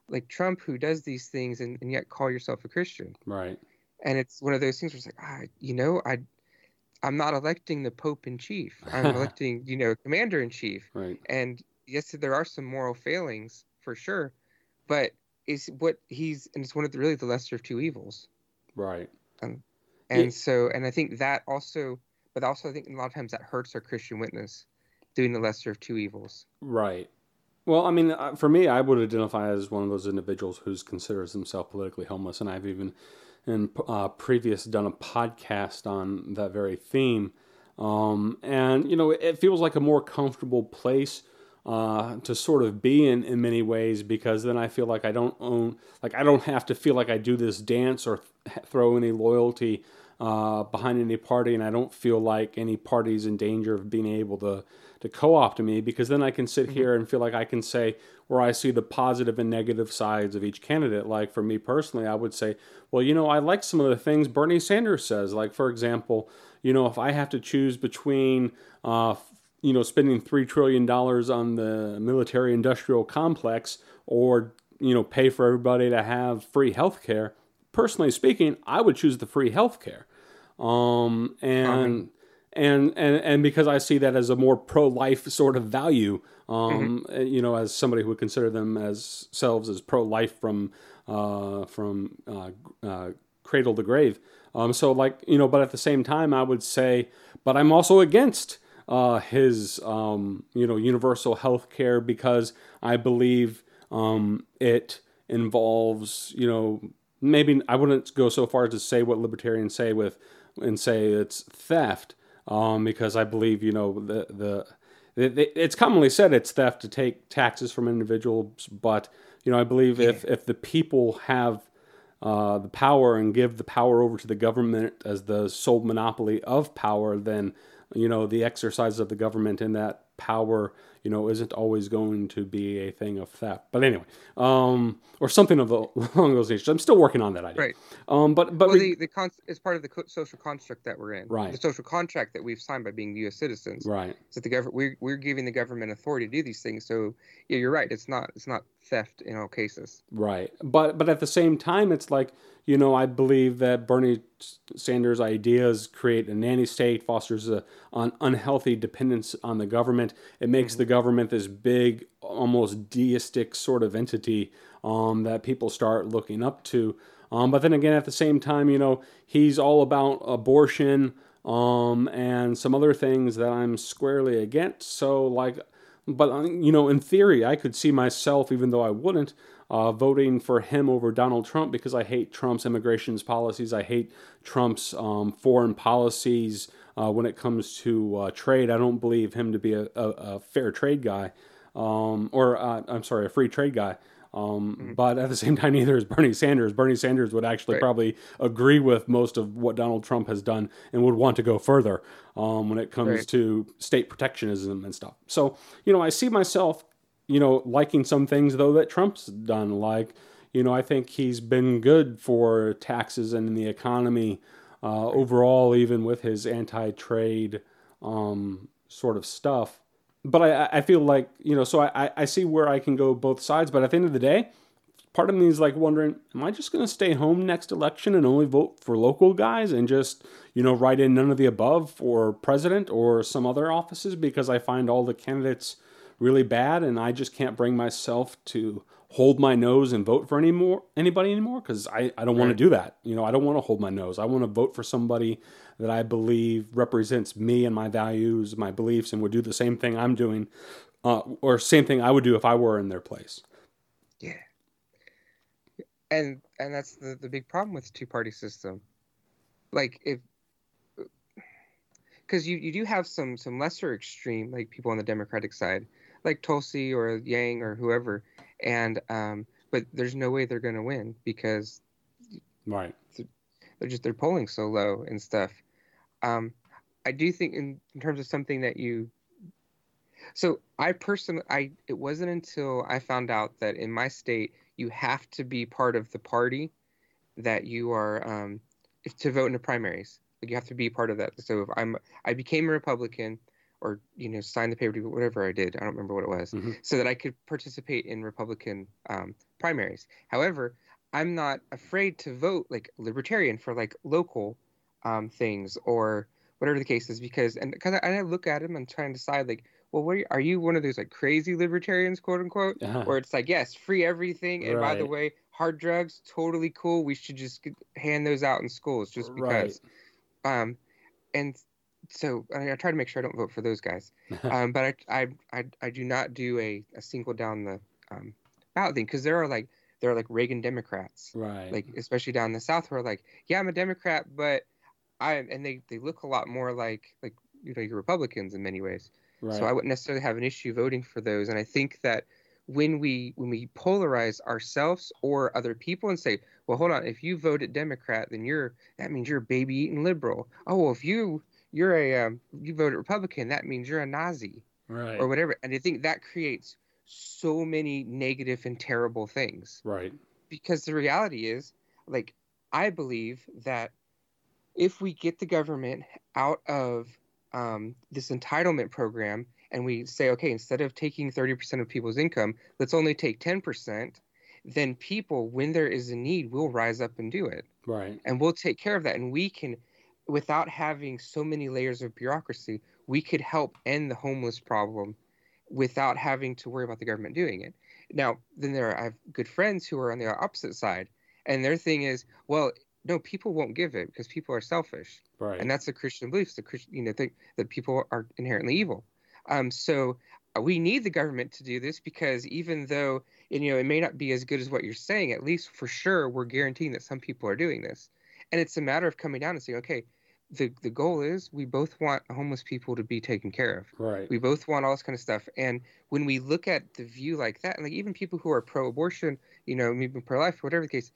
like Trump who does these things and, and yet call yourself a Christian. Right. And it's one of those things where it's like, ah, you know, I I'm not electing the Pope in chief. I'm electing, you know, commander in chief. Right. And yes, there are some moral failings for sure, but is what he's and it's one of the really the lesser of two evils. Right. Um, and Yeah. so and I think that also but also I think a lot of times that hurts our Christian witness doing the lesser of two evils. Right. Well, I mean, uh, for me, I would identify as one of those individuals who considers himself politically homeless, and I've even, in uh, previous, done a podcast on that very theme. Um, and you know, it feels like a more comfortable place uh, to sort of be in in many ways because then I feel like I don't own, like I don't have to feel like I do this dance or th- throw any loyalty uh, behind any party, and I don't feel like any party's in danger of being able to to co-opt me because then I can sit here and feel like I can say where I see the positive and negative sides of each candidate. Like for me personally, I would say, well, you know, I like some of the things Bernie Sanders says. Like for example, you know, if I have to choose between, uh, you know, spending three trillion dollars on the military-industrial complex or you know pay for everybody to have free health care, personally speaking, I would choose the free health care. Um, and and and and because I see that as a more pro-life sort of value, um, you know, as somebody who would consider them as selves as pro-life from uh, from uh, uh, cradle to grave. Um, so like you know, but at the same time, I would say, but I'm also against uh, his um, you know universal health care because I believe um, it involves you know maybe I wouldn't go so far as to say what libertarians say with and say it's theft um, because I believe you know the the it- it's commonly said it's theft to take taxes from individuals, but you know I believe if if the people have uh, the power and give the power over to the government as the sole monopoly of power, then you know the exercise of the government in that power, you know, isn't always going to be a thing of theft. But anyway, um, or something of the, along those nations. I'm still working on that idea. Right. Um, but but well, re- the, the con- it's part of the social construct that we're in. Right. The social contract that we've signed by being U.S. citizens. right. So the government we're, we're giving the government authority to do these things. So yeah, you're right. It's not it's not theft in all cases. Right. But but at the same time it's like, you know, I believe that Bernie Sanders' ideas create a nanny state, fosters a, an unhealthy dependence on the government. It makes the government this big, almost deistic sort of entity um, that people start looking up to. Um, but then again, at the same time, you know, he's all about abortion um, and some other things that I'm squarely against. So, like, but uh, you know, in theory, I could see myself, even though I wouldn't, uh, voting for him over Donald Trump because I hate Trump's immigration policies. I hate Trump's um, foreign policies uh, when it comes to uh, trade. I don't believe him to be a, a, a fair trade guy, um, or uh, I'm sorry, a free trade guy. Um, But at the same time, neither is Bernie Sanders. Bernie Sanders would actually Right. probably agree with most of what Donald Trump has done and would want to go further um, when it comes Right. to state protectionism and stuff. So, you know, I see myself, you know, liking some things though that Trump's done. Like, you know, I think he's been good for taxes and the economy uh, overall, even with his anti-trade um, sort of stuff. But I, I feel like you know, so I, I- see where I can go both sides. But at the end of the day, part of me is like wondering, am I just going to stay home next election and only vote for local guys and just, you know, write in none of the above for president or some other offices because I find all the candidates really bad, and I just can't bring myself to hold my nose and vote for any more anybody anymore because I, I don't want to do that. You know, I don't want to hold my nose. I want to vote for somebody that I believe represents me and my values, my beliefs, and would do the same thing I'm doing, uh, or same thing I would do if I were in their place. Yeah. And and that's the, the big problem with the two party system. Like if because you, you do have some some lesser extreme like people on the Democratic side, like Tulsi or Yang or whoever, and um, but there's no way they're going to win because right they're just they're polling so low and stuff. Um, I do think in, in terms of something that you. So I personally, I it wasn't until I found out that in my state you have to be part of the party that you are um, to vote in the primaries. Like you have to be part of that. So if I'm, I became a Republican, or you know, sign the paper, whatever I did. I don't remember what it was, mm-hmm. so that I could participate in Republican um, primaries. However, I'm not afraid to vote like libertarian for like local um, things or whatever the case is because and because I, I, look at him and try and decide like well where are you one of those like crazy libertarians quote unquote uh-huh. where it's like yes free everything and right. by the way hard drugs totally cool we should just hand those out in schools just because right. um and so I, I, try to make sure I don't vote for those guys um but I, I I I do not do a, a single down the um ballot thing because there are like there are like Reagan Democrats right like especially down in the south where like yeah I'm a Democrat but I and they they look a lot more like like you know Republicans in many ways. Right. So I wouldn't necessarily have an issue voting for those. And I think that when we when we polarize ourselves or other people and say, well, hold on, if you voted Democrat, then you're that means you're a baby eating liberal. Oh, well, if you you're a um, you voted Republican, that means you're a Nazi, right? Or whatever. And I think that creates so many negative and terrible things, right? Because the reality is, like, I believe that if we get the government out of um, this entitlement program and we say, okay, instead of taking 30% of people's income, let's only take 10%, then people, when there is a need, will rise up and do it. Right. And we'll take care of that. And we can, without having so many layers of bureaucracy, we could help end the homeless problem without having to worry about the government doing it. Now, then there are, I have good friends who are on the opposite side. And their thing is, well, no, people won't give it because people are selfish, right? And that's the Christian beliefs. The Christian, you know, think that people are inherently evil. Um, so uh, we need the government to do this because even though you know it may not be as good as what you're saying, at least for sure we're guaranteeing that some people are doing this, and it's a matter of coming down and saying, okay, the the goal is we both want homeless people to be taken care of. Right. We both want all this kind of stuff. And when we look at the view like that, and like even people who are pro-abortion, you know, even pro-life, whatever the case,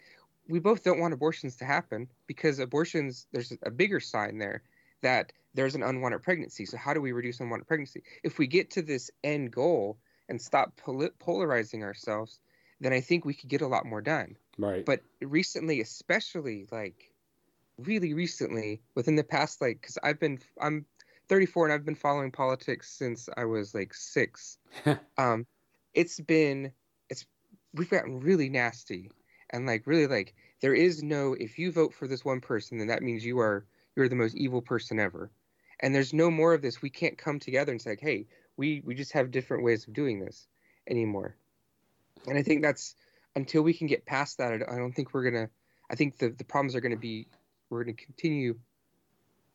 we both don't want abortions to happen because abortions there's a bigger sign there that there's an unwanted pregnancy so how do we reduce unwanted pregnancy if we get to this end goal and stop pol- polarizing ourselves then i think we could get a lot more done right but recently especially like really recently within the past like because i've been i'm 34 and i've been following politics since i was like six. Um it's been it's we've gotten really nasty. And like really like there is no if you vote for this one person then that means you are you're the most evil person ever. And there's no more of this. We can't come together and say like, hey we we just have different ways of doing this anymore. And i think that's until we can get past that i don't think we're gonna i think the the problems are gonna be we're gonna continue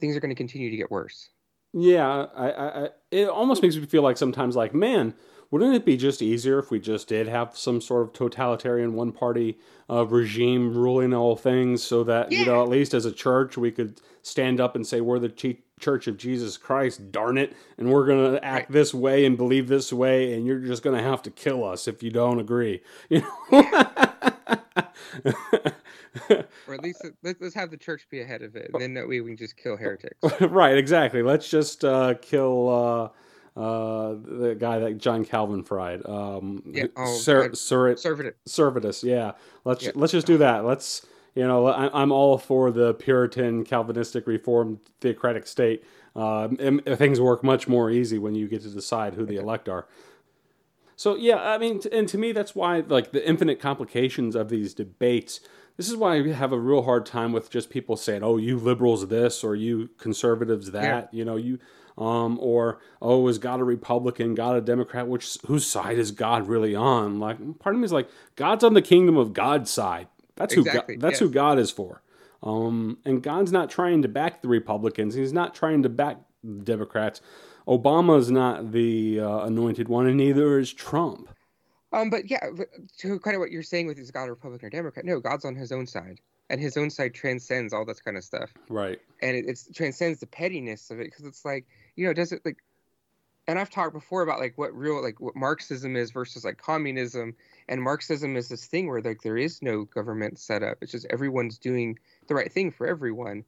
things are gonna continue to get worse yeah i i it almost makes me feel like sometimes like man wouldn't it be just easier if we just did have some sort of totalitarian one party uh, regime ruling all things so that, yeah. you know, at least as a church, we could stand up and say, we're the ch- church of Jesus Christ, darn it, and we're going to act right. this way and believe this way, and you're just going to have to kill us if you don't agree. You know? or at least let's have the church be ahead of it, and then that way we can just kill heretics. right, exactly. Let's just uh, kill. Uh, uh, the guy that John Calvin fried. Um, yeah, oh, Ser- Ser- Servetus. Servetus, yeah. Let's yeah. let's just do that. Let's you know I, am all for the Puritan Calvinistic Reformed theocratic state. Uh, things work much more easy when you get to decide who the elect are. So yeah, I mean, and to me that's why like the infinite complications of these debates this is why I have a real hard time with just people saying, "Oh, you liberals this," or "You conservatives that." You know, you um, or oh, is God a Republican? God a Democrat? Which whose side is God really on? Like, part of me is like, God's on the kingdom of God's side. That's Exactly, who God, that's yes. who God is for. Um, and God's not trying to back the Republicans. He's not trying to back the Democrats. Obama's not the uh, anointed one, and neither is Trump. Um, but yeah, to kind of what you're saying with is God a Republican or Democrat? No, God's on His own side, and His own side transcends all this kind of stuff, Right. and it it's, transcends the pettiness of it because it's like you know, does it like? And I've talked before about like what real like what Marxism is versus like communism, and Marxism is this thing where like there is no government set up. It's just everyone's doing the right thing for everyone,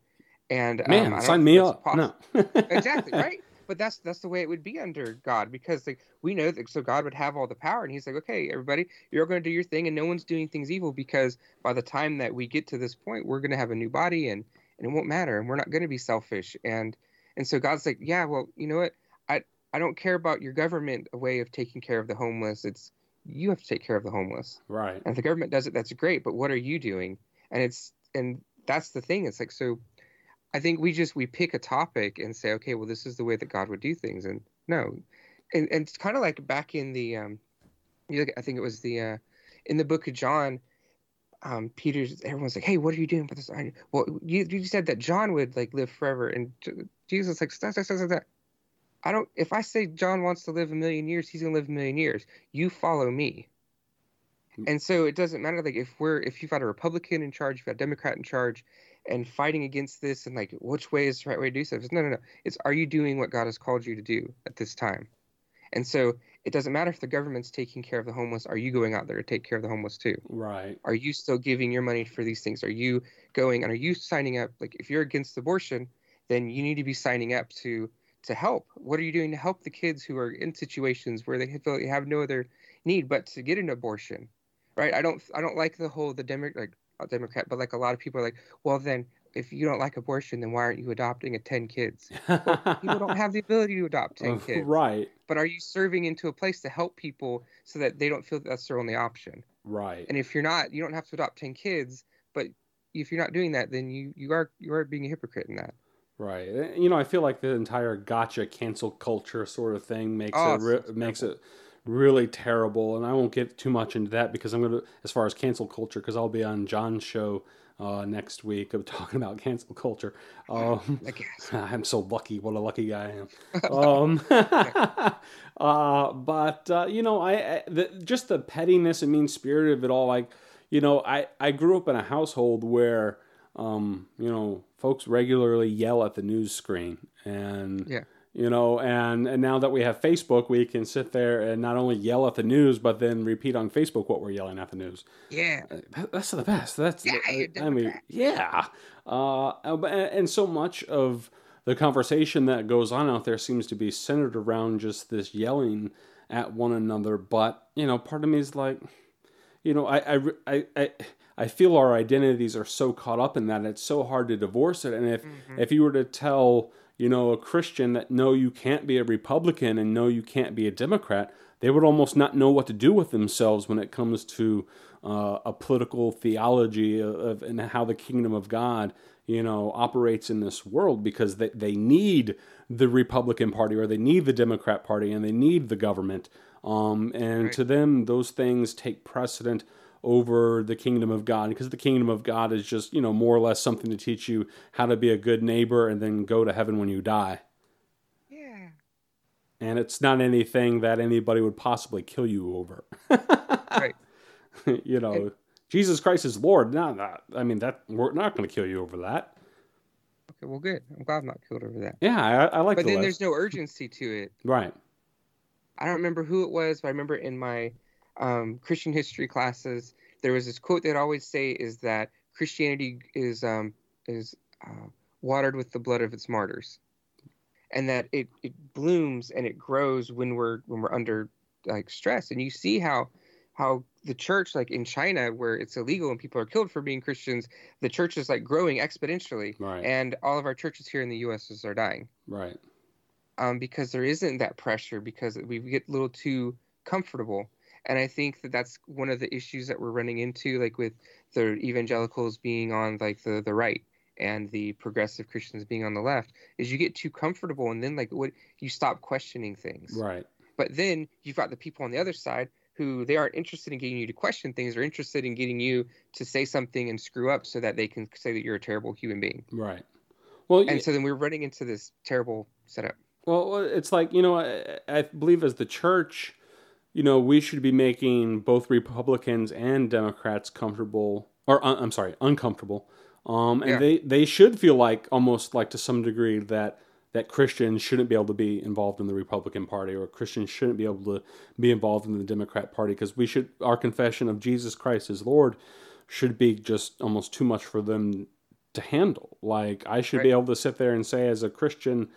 and um, Man, I don't sign me up. poss- No. exactly right but that's that's the way it would be under god because like we know that so god would have all the power and he's like okay everybody you're going to do your thing and no one's doing things evil because by the time that we get to this point we're going to have a new body and and it won't matter and we're not going to be selfish. And and so god's like yeah well you know what? I i don't care about your government way of taking care of the homeless. It's you have to take care of the homeless. Right. and if the government does it that's great but what are you doing? And it's and that's the thing it's like so i think we just we pick a topic and say okay well this is the way that god would do things. And no and, and it's kind of like back in the um you look, i think it was the uh in the book of john um peter's everyone's like hey what are you doing for this? I, well you, you said that john would like live forever and jesus like stop, stop, stop, stop, stop. i don't if i say john wants to live a million years he's gonna live a million years. You follow me. And so it doesn't matter like if we're if you've got a Republican in charge, you've got a Democrat in charge, and fighting against this and like which way is the right way to do stuff. It's, no, no, no. It's are you doing what God has called you to do at this time? And so it doesn't matter if the government's taking care of the homeless. Are you going out there to take care of the homeless too? Right. Are you still giving your money for these things? Are you going and are you signing up? Like if you're against abortion, then you need to be signing up to to help. What are you doing to help the kids who are in situations where they feel they have no other need but to get an abortion? Right? I don't I don't like the whole the Demo like Democrat, but like a lot of people are like, well then if you don't like abortion, then why aren't you adopting a ten kids? People don't have the ability to adopt ten kids. Right. But are you serving into a place to help people so that they don't feel that that's their only option? Right. And if you're not, you don't have to adopt ten kids. But if you're not doing that, then you you are you are being a hypocrite in that. Right. You know, I feel like the entire gotcha cancel culture sort of thing makes Oh, it it's re- so makes it really terrible, and I won't get too much into that because I'm gonna as far as cancel culture because I'll be on John's show uh, next week of talking about cancel culture. Um, I guess. I'm so lucky. What a lucky guy I am. Um, uh, but uh, you know, I, I the, just the pettiness and mean spirit of it all. Like, you know, I I grew up in a household where, um, you know, folks regularly yell at the news screen, and Yeah. You know, and and now that we have Facebook, we can sit there and not only yell at the news, but then repeat on Facebook what we're yelling at the news. Yeah. That- That's the best. That's Yeah, I, you're I mean, Democrat. yeah. Uh, and so much of the conversation that goes on out there seems to be centered around just this yelling at one another. But you know, part of me is like, you know, I I I. I I feel our identities are so caught up in that it's so hard to divorce it. And if Mhm. if you were to tell you know a Christian that no, you can't be a Republican and no, you can't be a Democrat, they would almost not know what to do with themselves when it comes to uh, a political theology of, of and how the kingdom of God you know operates in this world because they, they need the Republican Party or they need the Democrat Party and they need the government. Um, and Right. to them, those things take precedent over the kingdom of God because the kingdom of God is just, you know, more or less something to teach you how to be a good neighbor and then go to heaven when you die. Yeah. And it's not anything that anybody would possibly kill you over. Right. you know, And- Jesus Christ is Lord. Not, not, I mean, that we're not going to kill you over that. Okay. Well, good. I'm glad I'm not killed over that. Yeah, I, I like But the then list. there's no urgency to it. Right. I don't remember who it was, but I remember in my um, Christian history classes, there was this quote they'd always say is that Christianity is um, is uh, watered with the blood of its martyrs, and that it, it blooms and it grows when we're when we're under like stress. And you see how how the church, like in China, where it's illegal and people are killed for being Christians, the church is like growing exponentially, Right. and all of our churches here in the U.S. are dying right. um, because there isn't that pressure because we get a little too comfortable. And I think that that's one of the issues that we're running into, like with the evangelicals being on like the the right and the progressive Christians being on the left, is you get too comfortable and then like what you stop questioning things. Right. But then you've got the people on the other side who they aren't interested in getting you to question things. They're interested in getting you to say something and screw up so that they can say that you're a terrible human being. Right. Well, and so then we're running into this terrible setup. Well, it's like you know, I, I believe as the church, you know, we should be making both Republicans and Democrats comfortable, or uh, I'm sorry, uncomfortable. Um, and yeah. they they should feel like almost like to some degree that that Christians shouldn't be able to be involved in the Republican Party or Christians shouldn't be able to be involved in the Democrat Party because we should our confession of Jesus Christ as Lord should be just almost too much for them to handle. Like I should right. be able to sit there and say as a Christian,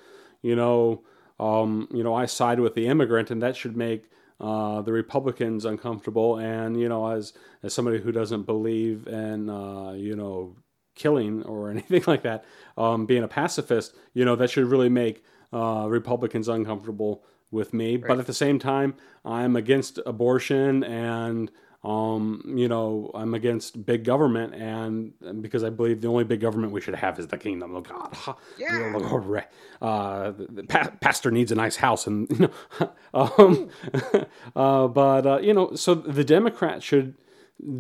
you know, um, you know, I side with the immigrant, and that should make uh, the Republicans uncomfortable. And you know, as as somebody who doesn't believe in uh, you know killing or anything like that, um, being a pacifist, you know, that should really make uh, Republicans uncomfortable with me. Right. But at the same time, I'm against abortion and um, you know, I'm against big government, and, because I believe the only big government we should have is the kingdom of God. Yeah. Uh, the, the pa- pastor needs a nice house, and you know, um, uh, but uh, you know, so the Democrats should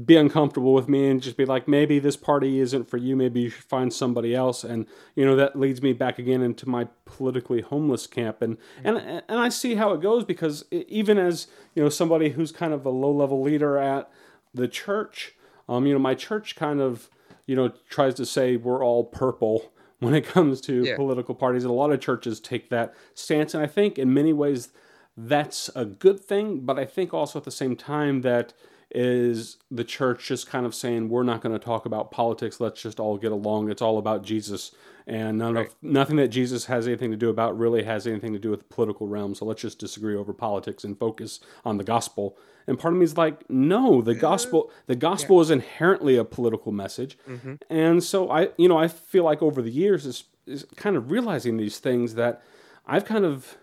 be uncomfortable with me and just be like, maybe this party isn't for you. Maybe you should find somebody else. And you know that leads me back again into my politically homeless camp. And and and I see how it goes because even as you know somebody who's kind of a low level leader at the church, um, you know my church kind of you know tries to say we're all purple when it comes to yeah. political parties. And a lot of churches take that stance, and I think in many ways that's a good thing. But I think also at the same time that is the church just kind of saying we're not going to talk about politics. Let's just all get along. It's all about jesus. And none right. of nothing that jesus has anything to do about really has anything to do with the political realm. So let's just disagree over politics and focus on the gospel. And part of me is like no the gospel the gospel yeah. is inherently a political message. Mm-hmm. and so i you know i feel like over the years is, is kind of realizing these things that i've kind of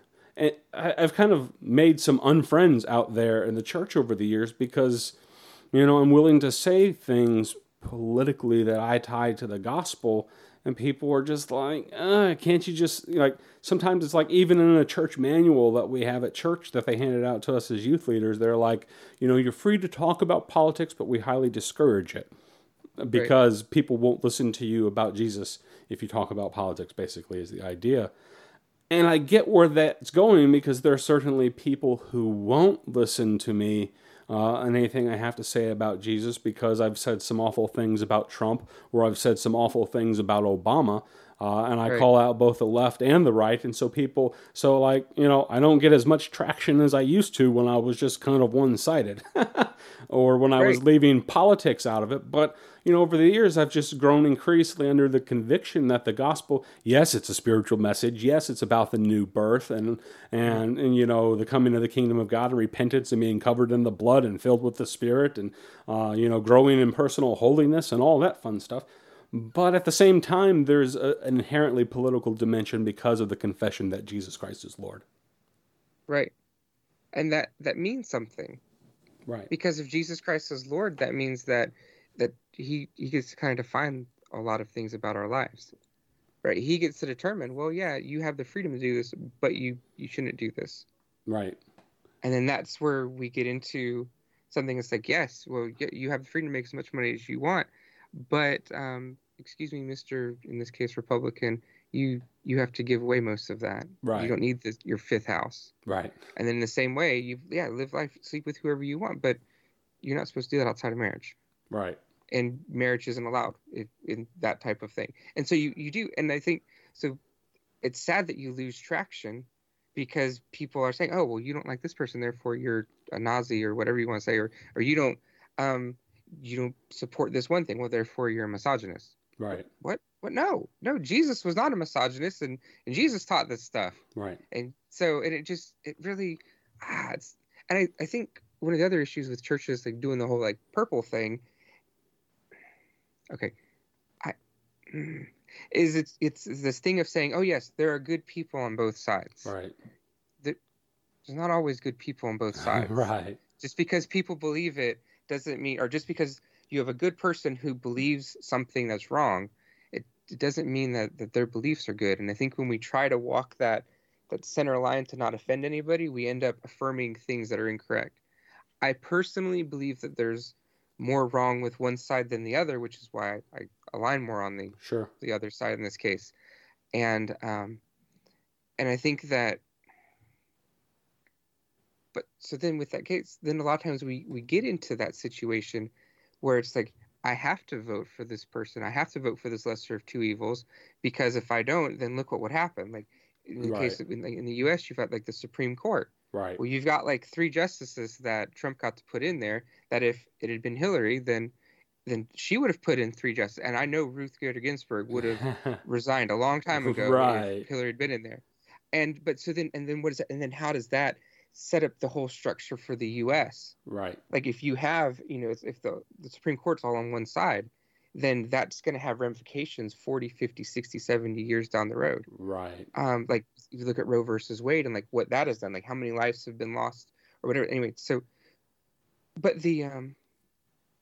I've kind of made some unfriends out there in the church over the years because, you know, I'm willing to say things politically that I tie to the gospel, and people are just like, uh, can't you just like? Sometimes it's like even in a church manual that we have at church that they handed out to us as youth leaders, they're like, you know, you're free to talk about politics, but we highly discourage it because right. people won't listen to you about Jesus if you talk about politics. Basically, is the idea. And I get where that's going because there are certainly people who won't listen to me uh, and anything I have to say about Jesus because I've said some awful things about Trump or I've said some awful things about Obama. Uh, and I right. call out both the left and the right. And so people, so like, you know, I don't get as much traction as I used to when I was just kind of one sided or when I right. was leaving politics out of it. But you know, over the years, I've just grown increasingly under the conviction that the gospel, yes, it's a spiritual message. Yes, it's about the new birth and, and, and you know, the coming of the kingdom of God and repentance and being covered in the blood and filled with the Spirit and, uh, you know, growing in personal holiness and all that fun stuff. But at the same time, there's a, an inherently political dimension because of the confession that Jesus Christ is Lord. Right. And that, that means something. Right. Because if Jesus Christ is Lord, that means that that he he gets to kind of define a lot of things about our lives right? He gets to determine well yeah you have the freedom to do this but you you shouldn't do this. Right. And then that's where we get into something that's like yes well you have the freedom to make as much money as you want but um excuse me mr in this case republican you you have to give away most of that. Right. you don't need this, your fifth house. Right. And then in the same way you yeah live life sleep with whoever you want but you're not supposed to do that outside of marriage. Right and marriage isn't allowed in, in that type of thing. And so you you do, and I think so. It's sad that you lose traction because people are saying, "Oh, well, you don't like this person, therefore you're a Nazi or whatever you want to say, or or you don't um you don't support this one thing, well, therefore you're a misogynist." Right. What? What? No, no. Jesus was not a misogynist, and and Jesus taught this stuff. Right. And so, and it just it really ah, it's and I I think one of the other issues with churches like doing the whole like purple thing okay, I mm, is it's it's this thing of saying, oh yes, there are good people on both sides. Right. The, there's not always good people on both sides. right. Just because people believe it doesn't mean, or just because you have a good person who believes something that's wrong, it, it doesn't mean that, that their beliefs are good. And I think when we try to walk that that center line to not offend anybody, we end up affirming things that are incorrect. I personally believe that there's more wrong with one side than the other, which is why I, I align more on the Sure. the other side in this case, and um, and I think that. But so then with that case, then a lot of times we we get into that situation where it's like I have to vote for this person. I have to vote for this lesser of two evils because if I don't, then look what would happen. Like in the Right. case of in, like, in the U.S., you've got like the Supreme Court. Right. Well, you've got like three justices that Trump got to put in there. That if it had been Hillary, then then she would have put in three justices. And I know Ruth Bader Ginsburg would have resigned a long time ago Right. if Hillary had been in there. And but so then and then what is that? And then how does that set up the whole structure for the U.S.? right. Like if you have you know if the the Supreme Court's all on one side, then that's going to have ramifications 40, 50, 60, 70 years down the road Right. um, like you look at Roe versus Wade and like what that has done, like how many lives have been lost or whatever. Anyway, so, but the um,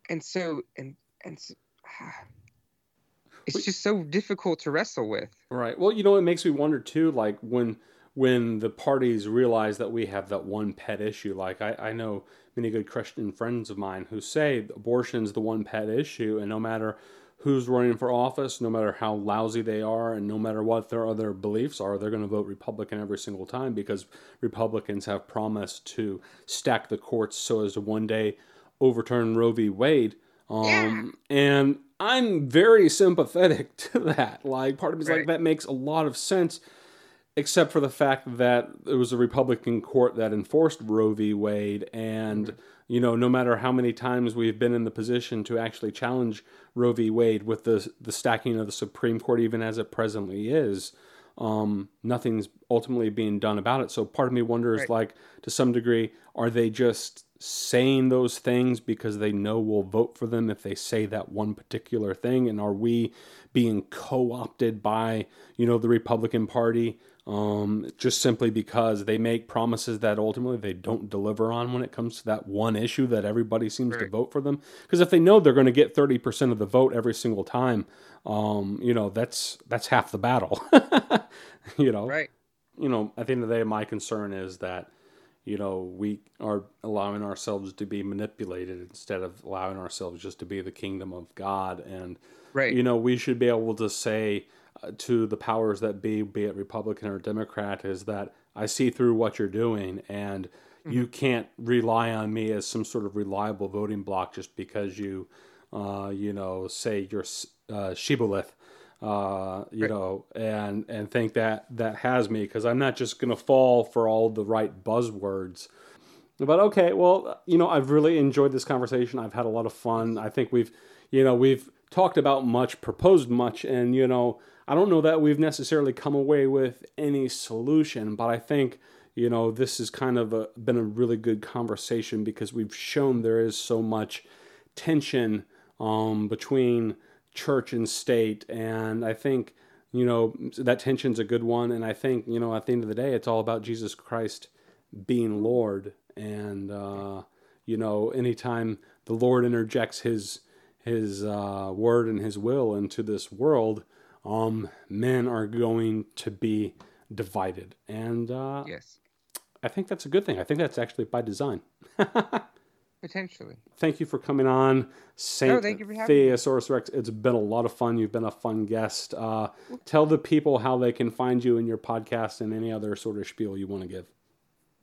and so and and so, it's just so difficult to wrestle with. Right. Well, you know, it makes me wonder too, like when when the parties realize that we have that one pet issue. Like I, I know many good Christian friends of mine who say abortion's the one pet issue, and no matter who's running for office, no matter how lousy they are, and no matter what their other beliefs are, they're going to vote Republican every single time because Republicans have promised to stack the courts so as to one day overturn Roe v. Wade. Um, and I'm very sympathetic to that. Like, part of me's like, Right. that makes a lot of sense, except for the fact that it was a Republican court that enforced Roe v. Wade. And, you know, no matter how many times we've been in the position to actually challenge Roe v. Wade with the, the stacking of the Supreme Court, even as it presently is, um, nothing's ultimately being done about it. So part of me wonders, Right. like, to some degree, are they just saying those things because they know we'll vote for them if they say that one particular thing? And are we being co opted by, you know, the Republican Party um, just simply because they make promises that ultimately they don't deliver on when it comes to that one issue that everybody seems to vote for them? Because if they know they're going to get 30% of the vote every single time, um, you know, that's that's half the battle. you know, Right. you know, at the end of the day, my concern is that, you know, we are allowing ourselves to be manipulated instead of allowing ourselves just to be the kingdom of God. And, Right. you know, we should be able to say to the powers that be, be it Republican or Democrat, is that I see through what you're doing and you can't rely on me as some sort of reliable voting block just because you, uh, you know, say you're uh, shibboleth uh, you Right. know, and and think that that has me because I'm not just gonna fall for all the right buzzwords. But okay, well, you know, I've really enjoyed this conversation. I've had a lot of fun. I think we've, you know, we've talked about much, proposed much, and you know, I don't know that we've necessarily come away with any solution, but I think you know this has kind of a, been a really good conversation because we've shown there is so much tension um, between church and state, and I think you know that tension's a good one. And I think you know at the end of the day, it's all about Jesus Christ being Lord, and uh, you know anytime the Lord interjects His His uh, word and His will into this world, um, men are going to be divided, and uh, yes. I think that's a good thing. I think that's actually by design. Potentially. Thank you for coming on, Saint me. Theosaurus Rex. It's been a lot of fun. You've been a fun guest. Uh, tell the people how they can find you and your podcast and any other sort of spiel you want to give.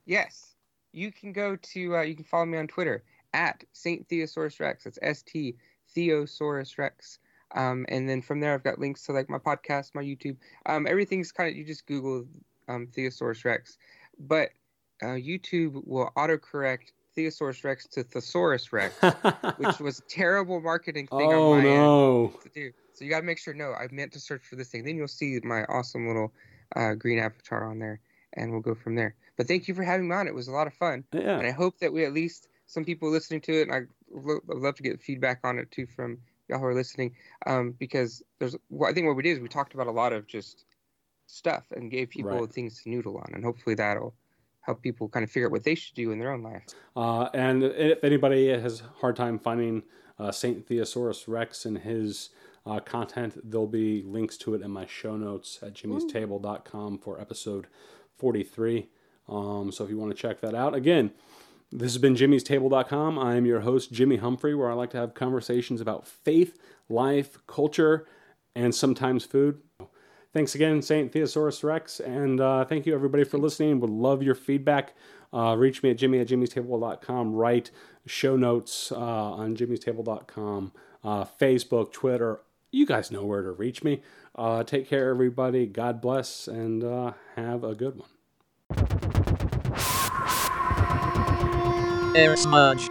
Yes. You can go to, uh, you can follow me on Twitter at St. Theosaurus Rex. That's S T Theosaurus Rex. Um, and then from there, I've got links to like my podcast, my YouTube. Um, everything's kind of, you just Google um, Theosaurus Rex. But uh, YouTube will autocorrect Theosaurus Rex to Thesaurus Rex, which was a terrible marketing thing oh on my end no! to do. So you got to make sure. No, I meant to search for this thing. Then you'll see my awesome little uh, green avatar on there, and we'll go from there. But thank you for having me on. It was a lot of fun, and I hope that we at least some people listening to it. And I lo- I'd love to get feedback on it too from y'all who are listening, um, because there's. Well, I think what we did is we talked about a lot of just stuff and gave people Right. things to noodle on, and hopefully that'll help people kind of figure out what they should do in their own lives. Uh, and if anybody has a hard time finding uh, Saint Theosaurus Rex and his uh, content, there'll be links to it in my show notes at jimmystable.com for episode 43. Um, so if you want to check that out, again, this has been jimmystable.com. I am your host, Jimmy Humphrey, where I like to have conversations about faith, life, culture, and sometimes food. Thanks again, St. Theosaurus Rex, and uh, thank you everybody for listening. Would love your feedback. Uh, reach me at jimmy at jimmystable.com. Write show notes uh, on jimmystable.com, uh, Facebook, Twitter. You guys know where to reach me. Uh, take care, everybody. God bless, and uh, have a good one. air smudge.